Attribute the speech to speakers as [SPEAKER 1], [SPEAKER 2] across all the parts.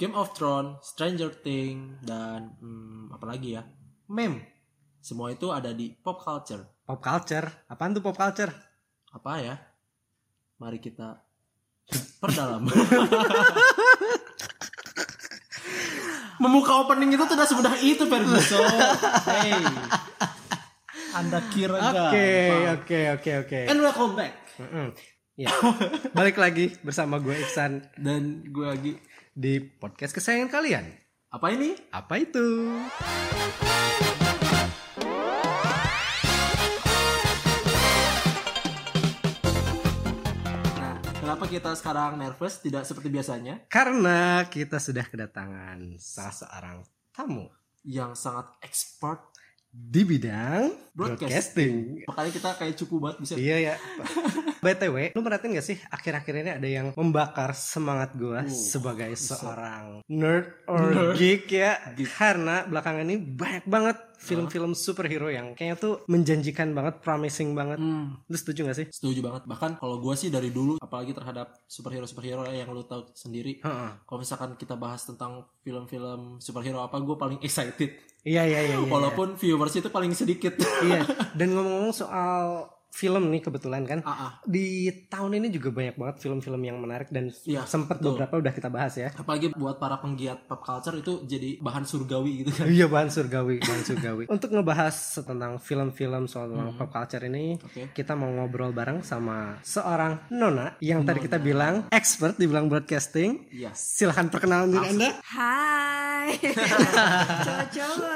[SPEAKER 1] Game of Thrones, Stranger Things, dan hmm, apa lagi ya? Meme. Semua itu ada di pop culture.
[SPEAKER 2] Pop culture. Apaan tuh pop culture?
[SPEAKER 1] Apa ya? Mari kita perdalam. Membuka opening itu tidak semudah itu, Ferguson. Hey. Anda kira
[SPEAKER 2] Oke, oke, oke, oke.
[SPEAKER 1] And welcome back.
[SPEAKER 2] Mm-mm. Ya. Balik lagi bersama gue Iksan
[SPEAKER 1] Dan gue lagi
[SPEAKER 2] di podcast kesayangan kalian.
[SPEAKER 1] apa ini?
[SPEAKER 2] Apa itu?
[SPEAKER 1] Nah, kenapa kita sekarang nervous tidak seperti biasanya?
[SPEAKER 2] Karena kita sudah kedatangan salah seorang tamu
[SPEAKER 1] Yang sangat expert.
[SPEAKER 2] Di bidang
[SPEAKER 1] Broadcasting.
[SPEAKER 2] broadcasting.
[SPEAKER 1] Makanya kita kayak cukup banget bisa.
[SPEAKER 2] Iya ya. BTW, lu merhatiin gak sih akhir-akhir ini ada yang membakar semangat gua
[SPEAKER 1] Uh,
[SPEAKER 2] sebagai
[SPEAKER 1] bisa.
[SPEAKER 2] seorang nerd or
[SPEAKER 1] Nerd.
[SPEAKER 2] geek ya.
[SPEAKER 1] Geek.
[SPEAKER 2] Karena belakangan ini banyak banget film-film superhero yang kayaknya tuh menjanjikan banget, promising banget.
[SPEAKER 1] Hmm,
[SPEAKER 2] Lu setuju gak sih?
[SPEAKER 1] setuju banget. Bahkan kalau gue sih dari dulu, apalagi terhadap superhero-superhero yang lu tahu sendiri.
[SPEAKER 2] Heeh.
[SPEAKER 1] Kalau misalkan kita bahas tentang film-film superhero apa, gue paling excited.
[SPEAKER 2] Iya iya iya. iya.
[SPEAKER 1] Walaupun viewers itu paling sedikit.
[SPEAKER 2] Iya. Dan ngomong-ngomong soal film nih kebetulan kan
[SPEAKER 1] Ah, ah.
[SPEAKER 2] di tahun ini juga banyak banget film-film yang menarik dan
[SPEAKER 1] Iya,
[SPEAKER 2] sempat
[SPEAKER 1] betul.
[SPEAKER 2] beberapa udah kita bahas ya.
[SPEAKER 1] Apalagi buat para penggiat pop culture itu jadi bahan surgawi gitu kan.
[SPEAKER 2] Iya bahan surgawi, bahan surgawi. Untuk ngebahas tentang film-film soal
[SPEAKER 1] Hmm.
[SPEAKER 2] pop culture ini,
[SPEAKER 1] Oke.
[SPEAKER 2] kita mau ngobrol bareng sama seorang Nona yang tadi kita bilang expert di bilang broadcasting.
[SPEAKER 1] Yes.
[SPEAKER 2] Silahkan perkenalan diri Anda.
[SPEAKER 3] Hai Coba-coba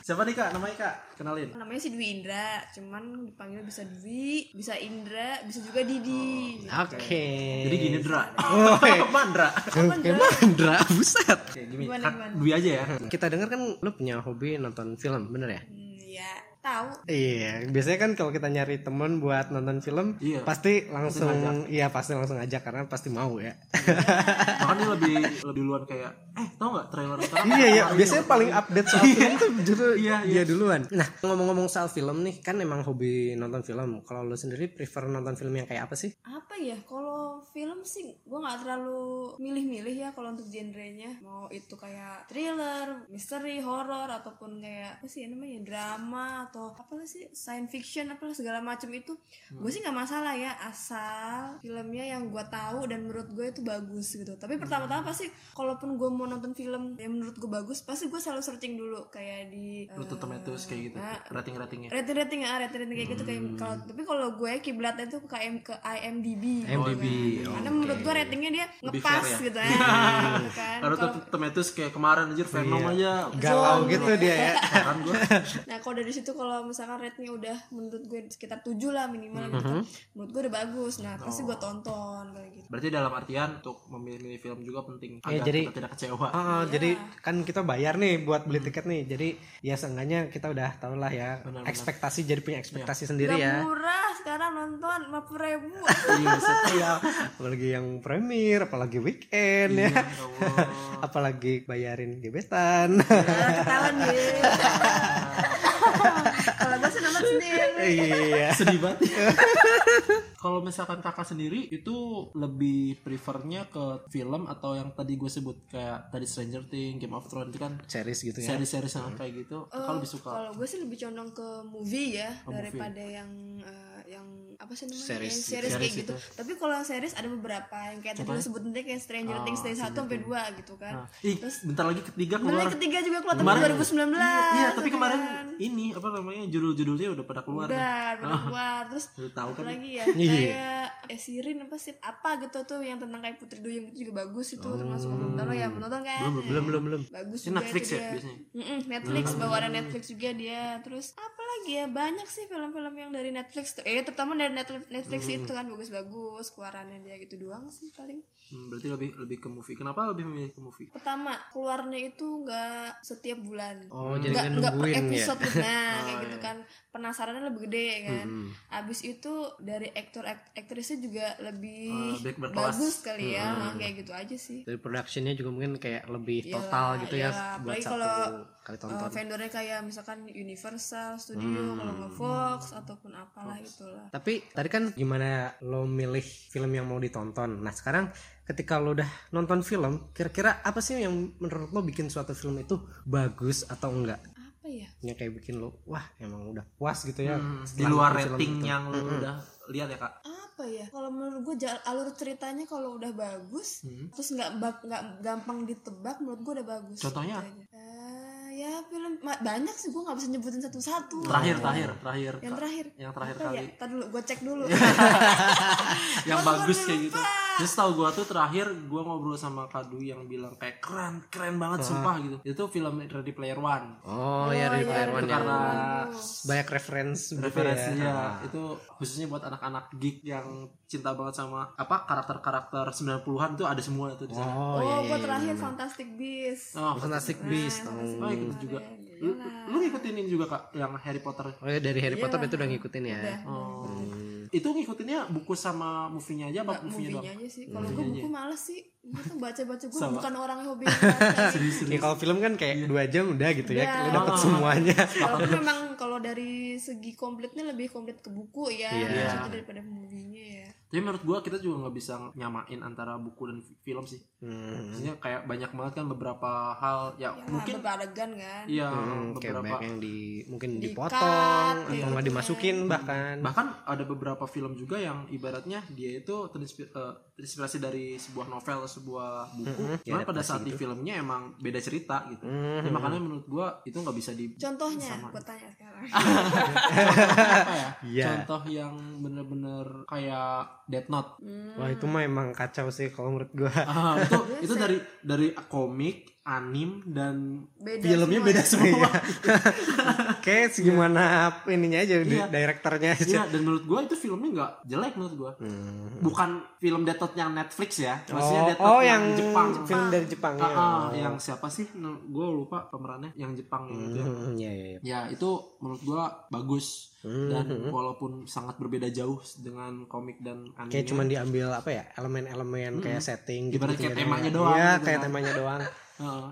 [SPEAKER 1] Siapa nih kak? Namanya kak? Kenalin.
[SPEAKER 3] Namanya si Dwi Indra Cuman dipanggil bisa Dwi Bisa Indra Bisa juga Didi
[SPEAKER 2] Oke.
[SPEAKER 1] Jadi gini Dra.
[SPEAKER 2] Oh, iya.
[SPEAKER 1] Mandra.
[SPEAKER 2] Oke, Mandra, buset.
[SPEAKER 1] Oke, gini.
[SPEAKER 3] Gimana, gimana?
[SPEAKER 1] Dwi aja ya.
[SPEAKER 2] Kita dengar kan lu punya hobi nonton film, bener ya?
[SPEAKER 3] hmm, Ya tahu
[SPEAKER 2] Iya, biasanya kan kalau kita nyari temen buat nonton film,
[SPEAKER 1] Iya.
[SPEAKER 2] pasti langsung,
[SPEAKER 1] ngajak.
[SPEAKER 2] iya pasti langsung ajak karena pasti mau ya.
[SPEAKER 1] Bahkan dia lebih lebih duluan kayak, eh tau nggak trailer sekarang?
[SPEAKER 2] iya iya,
[SPEAKER 1] ini
[SPEAKER 2] biasanya
[SPEAKER 1] loh."
[SPEAKER 2] paling update soal film tuh justru
[SPEAKER 1] Iya,
[SPEAKER 2] dia duluan. Nah, ngomong-ngomong soal film nih, kan emang hobi nonton film. Kalau lu sendiri prefer nonton film yang kayak apa sih?
[SPEAKER 3] Apa ya Kalau film sih Gue gak terlalu Milih-milih ya Kalau untuk genrenya. Mau itu kayak Thriller Misteri Horror Ataupun kayak Apa sih namanya Drama Atau apa sih Science fiction Apalah segala macam itu Gue sih gak masalah ya Asal Filmnya yang gue tahu Dan menurut gue itu bagus gitu. Tapi pertama-tama pasti Kalaupun gue mau nonton film Yang menurut gue bagus Pasti gue selalu searching dulu Kayak di
[SPEAKER 1] Rotten
[SPEAKER 3] eh,
[SPEAKER 1] Tomatoes kayak gitu.
[SPEAKER 3] nah,
[SPEAKER 1] Rating-ratingnya.
[SPEAKER 3] rating rating ya rating rating kayak gitu kayak kalau tapi kalau gue kiblatnya tuh ke ke IMDb
[SPEAKER 2] IMDb,
[SPEAKER 3] Nah, karena menurut gue ratingnya dia ngepas
[SPEAKER 1] fair ya?
[SPEAKER 3] gitu ya gitu kan
[SPEAKER 1] Karena
[SPEAKER 3] Kalau-
[SPEAKER 1] tuh Tomatoes kayak kemarin anjir Venom
[SPEAKER 2] Iya.
[SPEAKER 1] aja.
[SPEAKER 2] Galau gitu dia ya.
[SPEAKER 1] Heran
[SPEAKER 3] nah kalau dari situ kalau misalkan ratingnya udah menurut gue sekitar 7 lah minimal gitu
[SPEAKER 1] Mm-hmm.
[SPEAKER 3] menurut gue udah bagus nah pasti
[SPEAKER 1] Oh.
[SPEAKER 3] gue tonton kayak gitu
[SPEAKER 1] Berarti dalam artian untuk memilih film juga penting
[SPEAKER 2] Iya,
[SPEAKER 1] agar
[SPEAKER 2] jadi-
[SPEAKER 1] kita tidak kecewa.
[SPEAKER 2] Oh, jadi kan kita bayar nih buat beli tiket nih. Jadi ya seenggaknya kita udah tau lah ya
[SPEAKER 1] Benar-benar.
[SPEAKER 2] ekspektasi jadi punya ekspektasi sendiri
[SPEAKER 3] Gak
[SPEAKER 2] ya.
[SPEAKER 3] murah sekarang nonton 50 ribu
[SPEAKER 1] Iya, set.
[SPEAKER 2] Iya, apalagi yang premier, apalagi weekend ya.
[SPEAKER 1] Ya Allah.
[SPEAKER 2] apalagi bayarin gebetan.
[SPEAKER 3] nah, ketahuan deh kalau gue sih nonton sendiri
[SPEAKER 2] iya.
[SPEAKER 1] Sedih banget. Kalau misalkan kakak sendiri itu lebih prefernya ke film atau yang tadi gue sebut kayak tadi Stranger Things, Game of Thrones itu kan
[SPEAKER 2] Series gitu ya.
[SPEAKER 1] seri-seri yang kayak gitu. Kakak lebih suka
[SPEAKER 3] Kalau gue sih lebih condong ke movie ya
[SPEAKER 1] Oh, movie.
[SPEAKER 3] daripada yang eh, yang apa sih namanya
[SPEAKER 2] Series
[SPEAKER 3] yang
[SPEAKER 2] gitu.
[SPEAKER 3] series, kayak
[SPEAKER 1] Series
[SPEAKER 3] gitu. Tapi kalau yang series ada beberapa yang kayak tadi tadi kayak Stranger
[SPEAKER 1] Oh,
[SPEAKER 3] Things dari 1 sampai 2 gitu kan.
[SPEAKER 1] Nah, ih, bentar lagi ketiga keluar.
[SPEAKER 3] yang ketiga juga keluar tahun
[SPEAKER 1] Kemarin-
[SPEAKER 3] 2019.
[SPEAKER 1] Iya, tapi kemarin
[SPEAKER 3] kan.
[SPEAKER 1] ini apa namanya judul-judulnya udah pada keluar.
[SPEAKER 3] udah udah keluar terus
[SPEAKER 1] Udah tahu kan?
[SPEAKER 3] lagi ya
[SPEAKER 2] Iya.
[SPEAKER 3] kayak eh Sirin apa sih apa gitu tuh yang tentang kayak Putri Duyung itu juga bagus itu termasuk nonton lo ya menonton kan
[SPEAKER 1] Belum,
[SPEAKER 2] Belum belum belum.
[SPEAKER 3] bagus juga
[SPEAKER 1] Netflix
[SPEAKER 3] itu
[SPEAKER 1] ya biasanya?
[SPEAKER 3] Netflix bawaannya Netflix juga dia terus apa lagi ya banyak sih film-film yang dari Netflix tuh eh terutama dari Netflix, Netflix itu kan bagus-bagus keluarannya dia gitu doang sih paling
[SPEAKER 1] Hmm, berarti lebih lebih ke movie. Kenapa lebih memilih ke movie?
[SPEAKER 3] pertama keluarnya itu nggak setiap bulan
[SPEAKER 2] Oh, jadi
[SPEAKER 3] nggak
[SPEAKER 2] kan
[SPEAKER 3] nggak per
[SPEAKER 2] nungguin ya.
[SPEAKER 3] episode gitu nah
[SPEAKER 1] Oh,
[SPEAKER 3] kayak gitu
[SPEAKER 1] iya.
[SPEAKER 3] kan penasarannya lebih gede kan
[SPEAKER 2] Mm-mm.
[SPEAKER 3] abis itu dari aktor akt- aktrisnya juga lebih
[SPEAKER 1] Oh, berkelas.
[SPEAKER 3] bagus kali ya Nah, kayak gitu aja sih
[SPEAKER 2] Dari productionnya juga mungkin kayak lebih
[SPEAKER 3] Iyalah,
[SPEAKER 2] total gitu ya
[SPEAKER 3] iyalah.
[SPEAKER 2] buat
[SPEAKER 3] Apalagi
[SPEAKER 2] satu
[SPEAKER 3] kalau,
[SPEAKER 2] kali
[SPEAKER 3] Uh,
[SPEAKER 2] tonton.
[SPEAKER 3] vendornya kayak misalkan Universal Studio kalau nggak Fox ataupun apalah itulah
[SPEAKER 2] Tapi tadi kan gimana lo milih film yang mau ditonton. Nah sekarang ketika lo udah nonton film kira-kira apa sih yang menurut lo bikin suatu film itu bagus atau enggak
[SPEAKER 3] apa ya
[SPEAKER 2] yang kayak bikin lo wah emang udah puas gitu ya
[SPEAKER 1] Hmm, di luar rating
[SPEAKER 2] itu.
[SPEAKER 1] yang lu udah lihat ya kak
[SPEAKER 3] apa ya kalau menurut gue alur ceritanya kalau udah bagus
[SPEAKER 1] Hmm.
[SPEAKER 3] terus nggak nggak gampang ditebak menurut gue udah bagus
[SPEAKER 1] Contohnya?
[SPEAKER 3] Gitu aja. Eh, ya film. Banyak sih gue nggak bisa nyebutin satu-satu.
[SPEAKER 1] Terakhir terakhir terakhir.
[SPEAKER 3] Yang terakhir.
[SPEAKER 1] Yang terakhir
[SPEAKER 3] Apa
[SPEAKER 1] kali.
[SPEAKER 3] ya? Dulu gue cek dulu.
[SPEAKER 1] Yang bagus kayak gitu. Terus tau gue tuh terakhir gue ngobrol sama Kadu yang bilang kayak keren keren banget sumpah gitu itu film Ready Player One
[SPEAKER 2] oh, ya Ready
[SPEAKER 3] iya,
[SPEAKER 2] Player One
[SPEAKER 1] itu
[SPEAKER 2] ya.
[SPEAKER 1] karena
[SPEAKER 2] banyak referensi gitu ya.
[SPEAKER 1] referensinya itu khususnya buat anak-anak geek yang cinta banget sama apa karakter-karakter 90-an itu ada semua itu di sana.
[SPEAKER 2] oh,
[SPEAKER 3] oh,
[SPEAKER 2] iya,
[SPEAKER 3] gue
[SPEAKER 2] iya,
[SPEAKER 3] terakhir
[SPEAKER 2] iya.
[SPEAKER 3] Fantastic Beasts
[SPEAKER 1] Oh,
[SPEAKER 2] Fantastic Beasts
[SPEAKER 3] Nah,
[SPEAKER 2] oh.
[SPEAKER 1] oh ikut juga.
[SPEAKER 3] Kemarin,
[SPEAKER 1] Lu,
[SPEAKER 3] iyalah.
[SPEAKER 1] lu ngikutin ini juga kak yang Harry Potter.
[SPEAKER 2] Oh ya dari Harry
[SPEAKER 3] Iya.
[SPEAKER 2] Potter itu udah ngikutin ya.
[SPEAKER 3] Udah.
[SPEAKER 1] Oh. Itu ngikutinnya buku sama movie-nya aja apa movie-nya
[SPEAKER 3] movie-nya
[SPEAKER 1] doang?
[SPEAKER 3] aja sih kalau gue buku males sih gue tuh baca-baca gue
[SPEAKER 1] Sama.
[SPEAKER 3] bukan orang yang hobi baca.
[SPEAKER 2] Ya kalau film kan kayak dua jam udah gitu ya,
[SPEAKER 3] Udah.
[SPEAKER 2] lu dapet
[SPEAKER 1] Ah.
[SPEAKER 2] semuanya.
[SPEAKER 3] Walaupun memang kalau dari segi komplitnya lebih komplit ke buku ya
[SPEAKER 2] Iya.
[SPEAKER 3] maksudnya daripada movie-nya ya
[SPEAKER 1] Tapi menurut gua kita juga nggak bisa nyamain antara buku dan fi- film sih.
[SPEAKER 2] Hmm.
[SPEAKER 1] Maksudnya kayak banyak banget kan beberapa hal ya,
[SPEAKER 3] ya
[SPEAKER 1] mungkin
[SPEAKER 3] beberapa adegan kan
[SPEAKER 1] iya
[SPEAKER 2] Hmm, kayak
[SPEAKER 1] beberapa
[SPEAKER 2] banyak yang di mungkin
[SPEAKER 3] Di-cut,
[SPEAKER 2] dipotong atau
[SPEAKER 3] di-
[SPEAKER 2] nggak dimasukin bahkan.
[SPEAKER 1] bahkan ada beberapa film juga yang ibaratnya dia itu terinspirasi, terinspirasi dari sebuah novel atau sebuah buku
[SPEAKER 2] Mhm,
[SPEAKER 1] cuman
[SPEAKER 2] ya,
[SPEAKER 1] pada saat di filmnya emang beda cerita gitu
[SPEAKER 2] Mhm.
[SPEAKER 1] Ya, makanya menurut gua itu nggak bisa di
[SPEAKER 3] contohnya gue tanya sekarang
[SPEAKER 1] apa ya
[SPEAKER 2] Iya.
[SPEAKER 1] contoh yang bener-bener kayak Death Note
[SPEAKER 3] Hmm,
[SPEAKER 2] Wah itu mah emang kacau sih kalau menurut gua.
[SPEAKER 1] Ah, itu itu dari dari komik anim dan
[SPEAKER 3] beda
[SPEAKER 1] filmnya
[SPEAKER 3] semua
[SPEAKER 1] beda semua
[SPEAKER 2] Kayak segimana ininya aja,
[SPEAKER 1] Iya.
[SPEAKER 2] direkturnya aja.
[SPEAKER 1] Iya, dan menurut gua itu filmnya nggak jelek menurut gua
[SPEAKER 2] Hmm.
[SPEAKER 1] bukan film Death Note yang Netflix ya maksudnya
[SPEAKER 2] Oh,
[SPEAKER 1] Death Note
[SPEAKER 2] oh yang
[SPEAKER 1] Jepang
[SPEAKER 2] film dari Jepang
[SPEAKER 1] Ah,
[SPEAKER 2] ya.
[SPEAKER 1] ah, yang siapa sih gue lupa pemerannya yang Jepang yang itu ya.
[SPEAKER 2] Hmm, Iya iya iya.
[SPEAKER 1] ya itu menurut gua bagus
[SPEAKER 2] Hmm,
[SPEAKER 1] dan walaupun sangat berbeda jauh dengan komik dan anime
[SPEAKER 2] Kayak cuman diambil apa ya elemen-elemen kayak setting gitu.
[SPEAKER 1] Ibarat kayak
[SPEAKER 2] gitu
[SPEAKER 1] temanya
[SPEAKER 2] ya.
[SPEAKER 1] doang
[SPEAKER 2] Iya
[SPEAKER 1] gitu
[SPEAKER 2] kayak
[SPEAKER 1] kan.
[SPEAKER 2] temanya doang.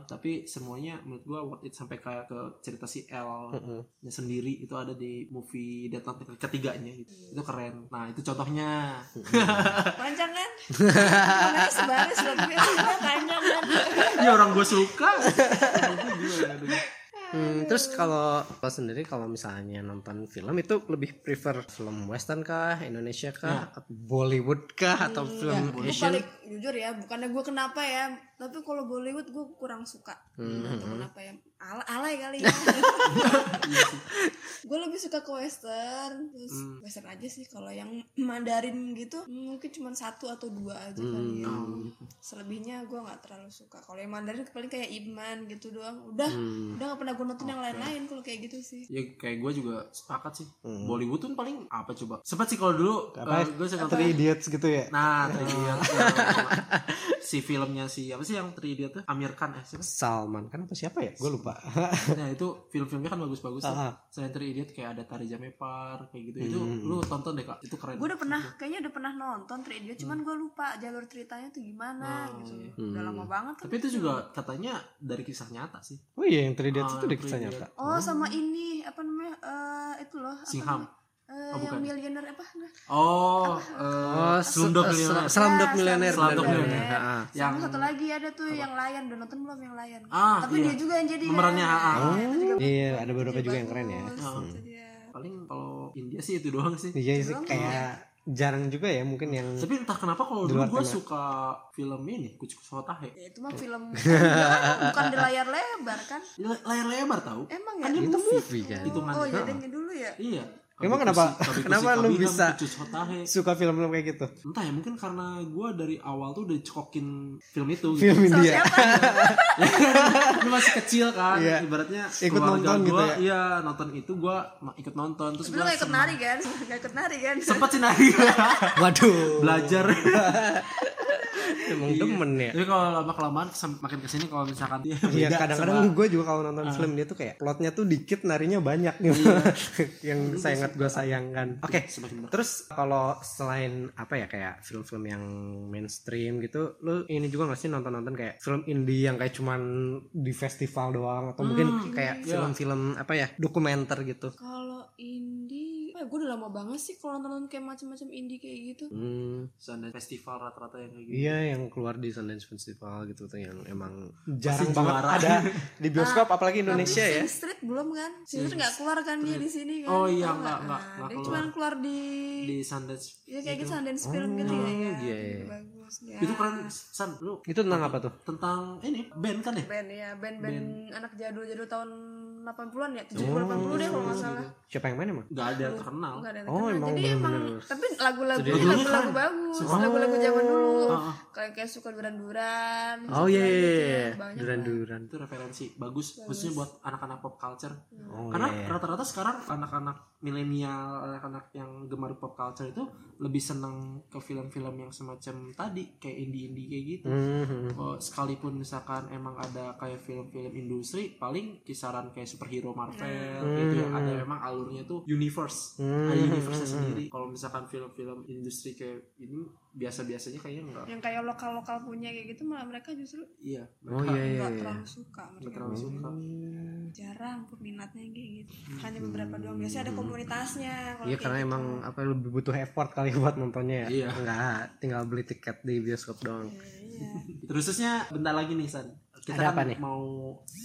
[SPEAKER 1] Tapi semuanya menurut gua worth it sampai kayak ke cerita si L nya sendiri itu ada di movie Death Note ketiganya gitu. Itu keren. Nah, itu contohnya.
[SPEAKER 3] panjang kan Namanya sebaris buat gue panjang kan
[SPEAKER 1] ya orang gua suka.
[SPEAKER 2] Hmm, terus kalau lo sendiri kalau misalnya nonton film itu lebih prefer film western kah, Indonesia kah, atau Bollywood kah, atau film
[SPEAKER 3] gue
[SPEAKER 2] Asian?
[SPEAKER 3] paling jujur ya bukannya gue kenapa ya tapi kalau Bollywood gue kurang suka. Nggak tahu kenapa ya. Ala alay kali ya. Gue lebih suka ke western. Terus western aja sih. Kalau yang Mandarin gitu mungkin cuma satu atau dua aja kali ya. selebihnya gue nggak terlalu suka. Kalau yang Mandarin paling kayak Iman gitu doang. Udah udah nggak pernah gue nonton yang lain-lain kalau kayak gitu sih.
[SPEAKER 1] Ya kayak gua juga sepakat sih. Bollywood tuh paling apa coba? Sempat sih kalau dulu
[SPEAKER 2] Apa?
[SPEAKER 1] gua suka
[SPEAKER 2] Three Idiots gitu ya?
[SPEAKER 1] Nah, Three Idiot si filmnya si apa sih yang Three Idiot tuh? Amir Khan eh siapa?
[SPEAKER 2] Salman kan apa siapa ya? Gue lupa.
[SPEAKER 1] Nah, itu film-filmnya kan bagus-bagus tuh.
[SPEAKER 2] Ah.
[SPEAKER 1] Selain Three Idiot kayak ada Tari Jamepar kayak gitu. Itu lu tonton deh, Kak. Itu keren.
[SPEAKER 3] gue udah pernah kayaknya udah pernah nonton Three Idiot cuman gue lupa jalur ceritanya tuh gimana gitu udah lama banget kan
[SPEAKER 1] Tapi itu juga katanya dari kisah nyata sih.
[SPEAKER 2] Oh iya yang Three Idiots
[SPEAKER 1] Ah,
[SPEAKER 2] itu udah
[SPEAKER 1] Three
[SPEAKER 2] kisah nyata.
[SPEAKER 3] oh sama ini apa namanya eh itu loh apa
[SPEAKER 1] Singham.
[SPEAKER 3] Eh,
[SPEAKER 1] Oh,
[SPEAKER 3] yang
[SPEAKER 1] bukan.
[SPEAKER 3] miliuner apa
[SPEAKER 1] Oh,
[SPEAKER 2] Oh,
[SPEAKER 1] eh Slumdog Millionaire.
[SPEAKER 2] Slumdog
[SPEAKER 3] Ya,
[SPEAKER 2] Millionaire.
[SPEAKER 1] Slumdog Millionaire.
[SPEAKER 2] Ah.
[SPEAKER 1] Yang
[SPEAKER 3] satu lagi ada tuh yang layan udah nonton belum yang layan
[SPEAKER 1] Ah,
[SPEAKER 3] tapi
[SPEAKER 1] iya.
[SPEAKER 3] dia juga yang jadi
[SPEAKER 1] Pemerannya, ah, ah.
[SPEAKER 2] Iya, ada beberapa juga yang keren ya.
[SPEAKER 3] Itu dia.
[SPEAKER 1] paling kalau India sih itu doang sih.
[SPEAKER 2] Iya sih kayak jarang juga ya mungkin yang
[SPEAKER 1] Tapi entah kenapa kalau dulu gue suka film ini Kucuk Sotahe.
[SPEAKER 3] Ya, itu mah film kan, bukan di layar lebar kan
[SPEAKER 1] Layar layar lebar tau?
[SPEAKER 3] emang ya
[SPEAKER 1] Kan
[SPEAKER 2] itu
[SPEAKER 1] movie.
[SPEAKER 2] movie kan.
[SPEAKER 1] Hitungan.
[SPEAKER 3] oh iya yang dulu ya
[SPEAKER 1] Iya.
[SPEAKER 2] Emang
[SPEAKER 1] Kabikusi-
[SPEAKER 2] kenapa?
[SPEAKER 1] Kabikusi
[SPEAKER 2] Kenapa lu bisa? Suka film-film kayak gitu.
[SPEAKER 1] Entah ya mungkin karena gue dari awal tuh udah cekokin film itu. gitu.
[SPEAKER 2] Film India.
[SPEAKER 3] siapa
[SPEAKER 1] Lu masih kecil kan,
[SPEAKER 2] Iya.
[SPEAKER 1] ibaratnya
[SPEAKER 2] Ikut nonton gitu
[SPEAKER 1] gua,
[SPEAKER 2] ya?
[SPEAKER 1] Iya nonton itu gue ikut nonton terus gue
[SPEAKER 3] ikut nari kan gak ikut nari kan
[SPEAKER 1] sempet sih nari
[SPEAKER 2] Waduh.
[SPEAKER 1] belajar.
[SPEAKER 2] Emang demen ya.
[SPEAKER 1] Tapi kalau lama kelamaan makin ke sini kalau misalkan dia
[SPEAKER 2] Iya
[SPEAKER 1] beda
[SPEAKER 2] kadang-kadang
[SPEAKER 1] sama-
[SPEAKER 2] gue juga kalau nonton film dia tuh kayak plotnya tuh dikit narinya banyak gitu yang sangat gue sayangkan. Oke
[SPEAKER 1] Semakin ber-
[SPEAKER 2] terus kalau selain apa ya kayak film-film yang mainstream gitu, lu ini juga gak sih nonton-nonton kayak film indie yang kayak cuman di festival doang atau mungkin kayak
[SPEAKER 1] iya.
[SPEAKER 2] film-film apa ya dokumenter gitu.
[SPEAKER 3] kalau indie apa ya gue udah lama banget sih kalau nonton kayak macam-macam indie kayak gitu
[SPEAKER 2] Hmm,
[SPEAKER 1] Sundance festival rata-rata yang kayak gitu
[SPEAKER 2] iya yang keluar di Sundance Festival gitu tuh yang emang jarang banget
[SPEAKER 1] juara.
[SPEAKER 2] ada di bioskop apalagi Indonesia
[SPEAKER 3] Tapi
[SPEAKER 2] ya.
[SPEAKER 3] Sing Street belum kan Sing Street nggak keluar kan dia di sini kan
[SPEAKER 1] Oh iya, nggak-
[SPEAKER 3] Nah,
[SPEAKER 1] nggak- nggak
[SPEAKER 3] dia cuma keluar di
[SPEAKER 1] di Sundance
[SPEAKER 3] ya kayak gitu Sundance film gitu ya, ya.
[SPEAKER 2] iya, iya.
[SPEAKER 3] bagus ya
[SPEAKER 1] itu keren San lu
[SPEAKER 2] Itu tentang apa tuh?
[SPEAKER 1] tentang ini band kan ya
[SPEAKER 3] band ya band-band anak jadul-jadul tahun 80-an ya 70 80 deh kalau nggak salah
[SPEAKER 2] Siapa yang main emang?
[SPEAKER 1] nggak ada yang terkenal
[SPEAKER 3] Enggak ada yang
[SPEAKER 2] Oh,
[SPEAKER 3] terkenal.
[SPEAKER 2] emang
[SPEAKER 3] Jadi emang
[SPEAKER 2] bener-bener.
[SPEAKER 3] tapi lagu-lagu lagu-lagu bagus, lagu-lagu zaman dulu.
[SPEAKER 1] Ah.
[SPEAKER 3] Kayak kayak suka duran-duran.
[SPEAKER 2] Oh iya iya
[SPEAKER 3] gitu
[SPEAKER 2] iya.
[SPEAKER 3] ya,
[SPEAKER 1] itu referensi bagus khususnya buat anak-anak pop culture
[SPEAKER 2] Oh
[SPEAKER 1] karena
[SPEAKER 2] iya. iya.
[SPEAKER 1] rata-rata sekarang anak-anak milenial anak-anak yang gemar pop culture itu lebih senang ke film-film yang semacam tadi kayak indie-indie kayak gitu
[SPEAKER 2] Hmm,
[SPEAKER 1] Oh, sekalipun misalkan emang ada kayak film-film industri paling kisaran kayak superhero Marvel gitu yang ada emang alurnya tuh universe
[SPEAKER 2] Hmm.
[SPEAKER 1] ada universe sendiri kalau misalkan film-film industri kayak ini biasa-biasanya kayaknya enggak
[SPEAKER 3] Yang kayak lokal-lokal punya kayak gitu malah mereka justru
[SPEAKER 1] iya
[SPEAKER 2] Oh
[SPEAKER 1] mereka
[SPEAKER 2] iya iya.
[SPEAKER 3] nggak
[SPEAKER 2] iya.
[SPEAKER 3] terlalu suka mereka.
[SPEAKER 1] terlalu suka
[SPEAKER 3] Jarang peminatnya kayak gitu. Hanya beberapa doang. Biasanya ada komunitasnya. kalau
[SPEAKER 2] Iya
[SPEAKER 3] kayak
[SPEAKER 2] karena
[SPEAKER 3] gitu.
[SPEAKER 2] emang apa lebih butuh effort kali buat nontonnya ya.
[SPEAKER 1] Iya.
[SPEAKER 2] Enggak, tinggal beli tiket di bioskop doang.
[SPEAKER 3] Iya.
[SPEAKER 1] Terusnya bentar lagi nih San kita
[SPEAKER 2] Ada
[SPEAKER 1] kan
[SPEAKER 2] apa nih?
[SPEAKER 1] mau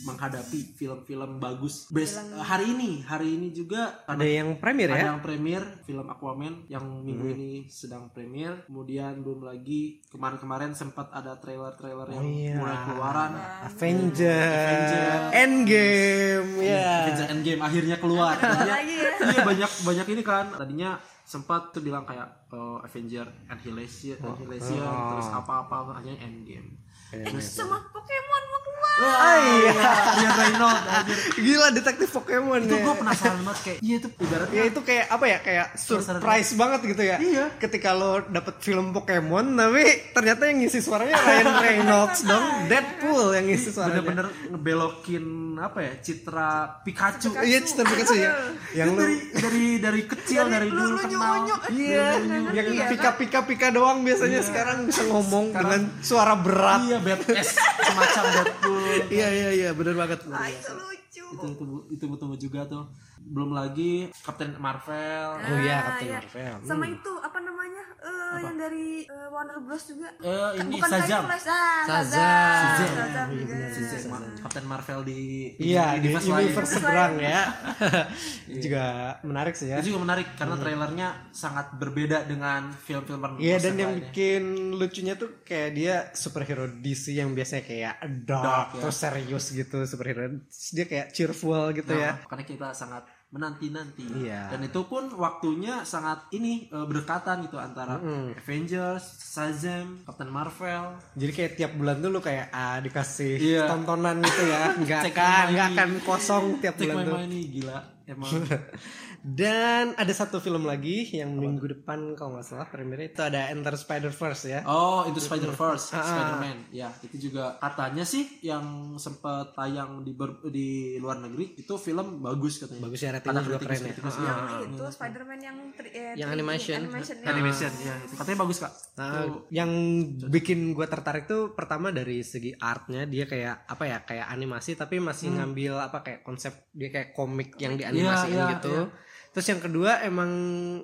[SPEAKER 1] menghadapi film-film bagus Best, hari ini hari ini juga
[SPEAKER 2] Ada yang premier
[SPEAKER 1] ada
[SPEAKER 2] ya?
[SPEAKER 1] yang premier film Aquaman yang minggu
[SPEAKER 2] Hmm.
[SPEAKER 1] ini sedang premier kemudian belum lagi kemarin-kemarin sempat ada trailer-trailer yang
[SPEAKER 2] iya.
[SPEAKER 1] mulai keluaran
[SPEAKER 2] Avenger, Endgame, ya.
[SPEAKER 1] Avengers Endgame akhirnya keluar
[SPEAKER 3] lagi ya.
[SPEAKER 1] iya banyak banyak ini kan tadinya sempat tuh bilang kayak eh, Avenger Annihilation, Annihilation
[SPEAKER 2] Oh.
[SPEAKER 1] terus apa-apa akhirnya Endgame
[SPEAKER 3] Eh, sama Pokemon mau keluar.
[SPEAKER 2] Ah, iya.
[SPEAKER 1] Ryan Reynolds anjir.
[SPEAKER 2] Gila detektif Pokemon
[SPEAKER 1] itu
[SPEAKER 2] ya.
[SPEAKER 1] gue penasaran banget kayak iya itu ibaratnya
[SPEAKER 2] Ya itu kayak apa ya kayak surprise banget gitu ya.
[SPEAKER 1] Iya.
[SPEAKER 2] Ketika lo dapet film Pokemon tapi ternyata yang ngisi suaranya Ryan Reynolds dong, Deadpool yang ngisi suaranya.
[SPEAKER 1] bener-bener ngebelokin apa ya citra Pikachu
[SPEAKER 2] Iya cerita Pikachu ya. Yang
[SPEAKER 1] dari dari dari kecil dari, dulu kenal
[SPEAKER 2] Iya, yang pika pika pika doang biasanya sekarang bisa ngomong dengan suara berat.
[SPEAKER 1] iya badass semacam Deadpool
[SPEAKER 2] Iya iya iya bener banget.
[SPEAKER 3] Ah, itu lucu.
[SPEAKER 1] itu itu itu tunggu juga tuh belum lagi Captain Marvel
[SPEAKER 2] Oh iya
[SPEAKER 3] Ah,
[SPEAKER 2] Captain
[SPEAKER 3] iya.
[SPEAKER 2] Marvel.
[SPEAKER 3] Sama itu apa namanya? Eh, yang dari eh, Warner Bros juga.
[SPEAKER 1] Eh, ini
[SPEAKER 3] Bukan
[SPEAKER 1] Shazam.
[SPEAKER 3] Flash, ah,
[SPEAKER 2] Shazam.
[SPEAKER 3] Shazam.
[SPEAKER 1] Shazam.
[SPEAKER 3] Shazam juga.
[SPEAKER 1] Si- si- Captain Marvel di
[SPEAKER 2] Iya di
[SPEAKER 1] universe lain.
[SPEAKER 2] universe seberang ya. juga menarik sih ya.
[SPEAKER 1] itu juga menarik karena trailernya sangat berbeda dengan film-film Marvel
[SPEAKER 2] Iya dan yang bikin lucunya tuh kayak dia superhero DC yang biasanya kayak dark,
[SPEAKER 1] Dark, ya.
[SPEAKER 2] terus serius gitu superhero dia kayak cheerful gitu ya.
[SPEAKER 1] Nah, karena kita sangat menanti-nanti
[SPEAKER 2] Iya.
[SPEAKER 1] dan itu pun waktunya sangat ini eh, berdekatan gitu antara Avengers, Shazam, Captain Marvel.
[SPEAKER 2] Jadi kayak tiap bulan tuh lu kayak ah dikasih
[SPEAKER 1] Iya.
[SPEAKER 2] tontonan gitu ya. Nggak akan nggak akan kosong tiap
[SPEAKER 1] Take
[SPEAKER 2] bulan tuh.
[SPEAKER 1] gila emang.
[SPEAKER 2] Dan ada satu film lagi yang minggu depan kalau nggak salah premiere itu ada Enter Spider-Verse ya.
[SPEAKER 1] Oh, itu Spider-Verse, Spider-Man. Ya, itu juga katanya sih yang sempat tayang di ber- di luar negeri itu film bagus katanya.
[SPEAKER 2] Bagus ya ratingnya juga keren ya. Ah,
[SPEAKER 1] iya.
[SPEAKER 3] Yang itu Spider-Man yang tri- eh,
[SPEAKER 2] Yang
[SPEAKER 3] 3D,
[SPEAKER 2] animation.
[SPEAKER 3] animation, ya.
[SPEAKER 1] Animation, ya. Itu katanya bagus, Kak.
[SPEAKER 2] Nah,
[SPEAKER 1] Itu
[SPEAKER 2] yang bikin gue tertarik tuh pertama dari segi artnya dia kayak apa ya kayak animasi tapi masih ngambil apa kayak konsep dia kayak komik yang dianimasiin
[SPEAKER 1] Iya, iya,
[SPEAKER 2] gitu.
[SPEAKER 1] iya.
[SPEAKER 2] Terus yang kedua emang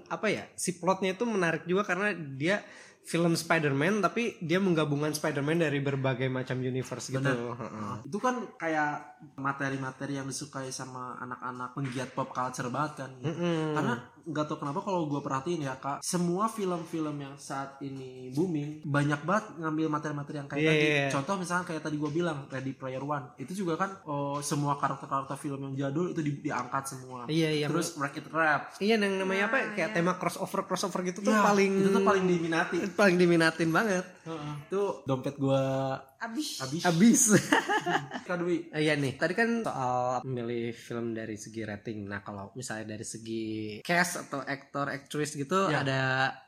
[SPEAKER 2] apa ya si plotnya itu menarik juga karena dia film Spider-Man tapi dia menggabungkan Spider-Man dari berbagai macam universe gitu. Heeh.
[SPEAKER 1] Nah, itu kan kayak materi-materi yang disukai sama anak-anak penggiat pop culture banget kan.
[SPEAKER 2] Mm-mm.
[SPEAKER 1] Karena nggak tahu kenapa kalau gue perhatiin ya kak, semua film-film yang saat ini booming banyak banget ngambil materi-materi yang kayak
[SPEAKER 2] Iya,
[SPEAKER 1] tadi.
[SPEAKER 2] iya, iya.
[SPEAKER 1] Contoh misalnya kayak tadi gue bilang Ready Player One, itu juga kan oh, semua karakter-karakter film yang jadul itu di- diangkat semua.
[SPEAKER 2] Iya iya.
[SPEAKER 1] Terus Wreck It Rap,
[SPEAKER 2] Iya yang namanya apa ya, kayak tema crossover crossover gitu tuh paling
[SPEAKER 1] itu tuh paling diminati.
[SPEAKER 2] paling diminatin banget.
[SPEAKER 1] Itu dompet gue
[SPEAKER 3] Abis.
[SPEAKER 1] habis.
[SPEAKER 2] Abis.
[SPEAKER 1] Kak Dwi.
[SPEAKER 2] Eh, Iya nih, tadi kan soal memilih film dari segi rating. Nah, kalau misalnya dari segi cast atau aktor, aktris gitu,
[SPEAKER 1] Ya.
[SPEAKER 2] ada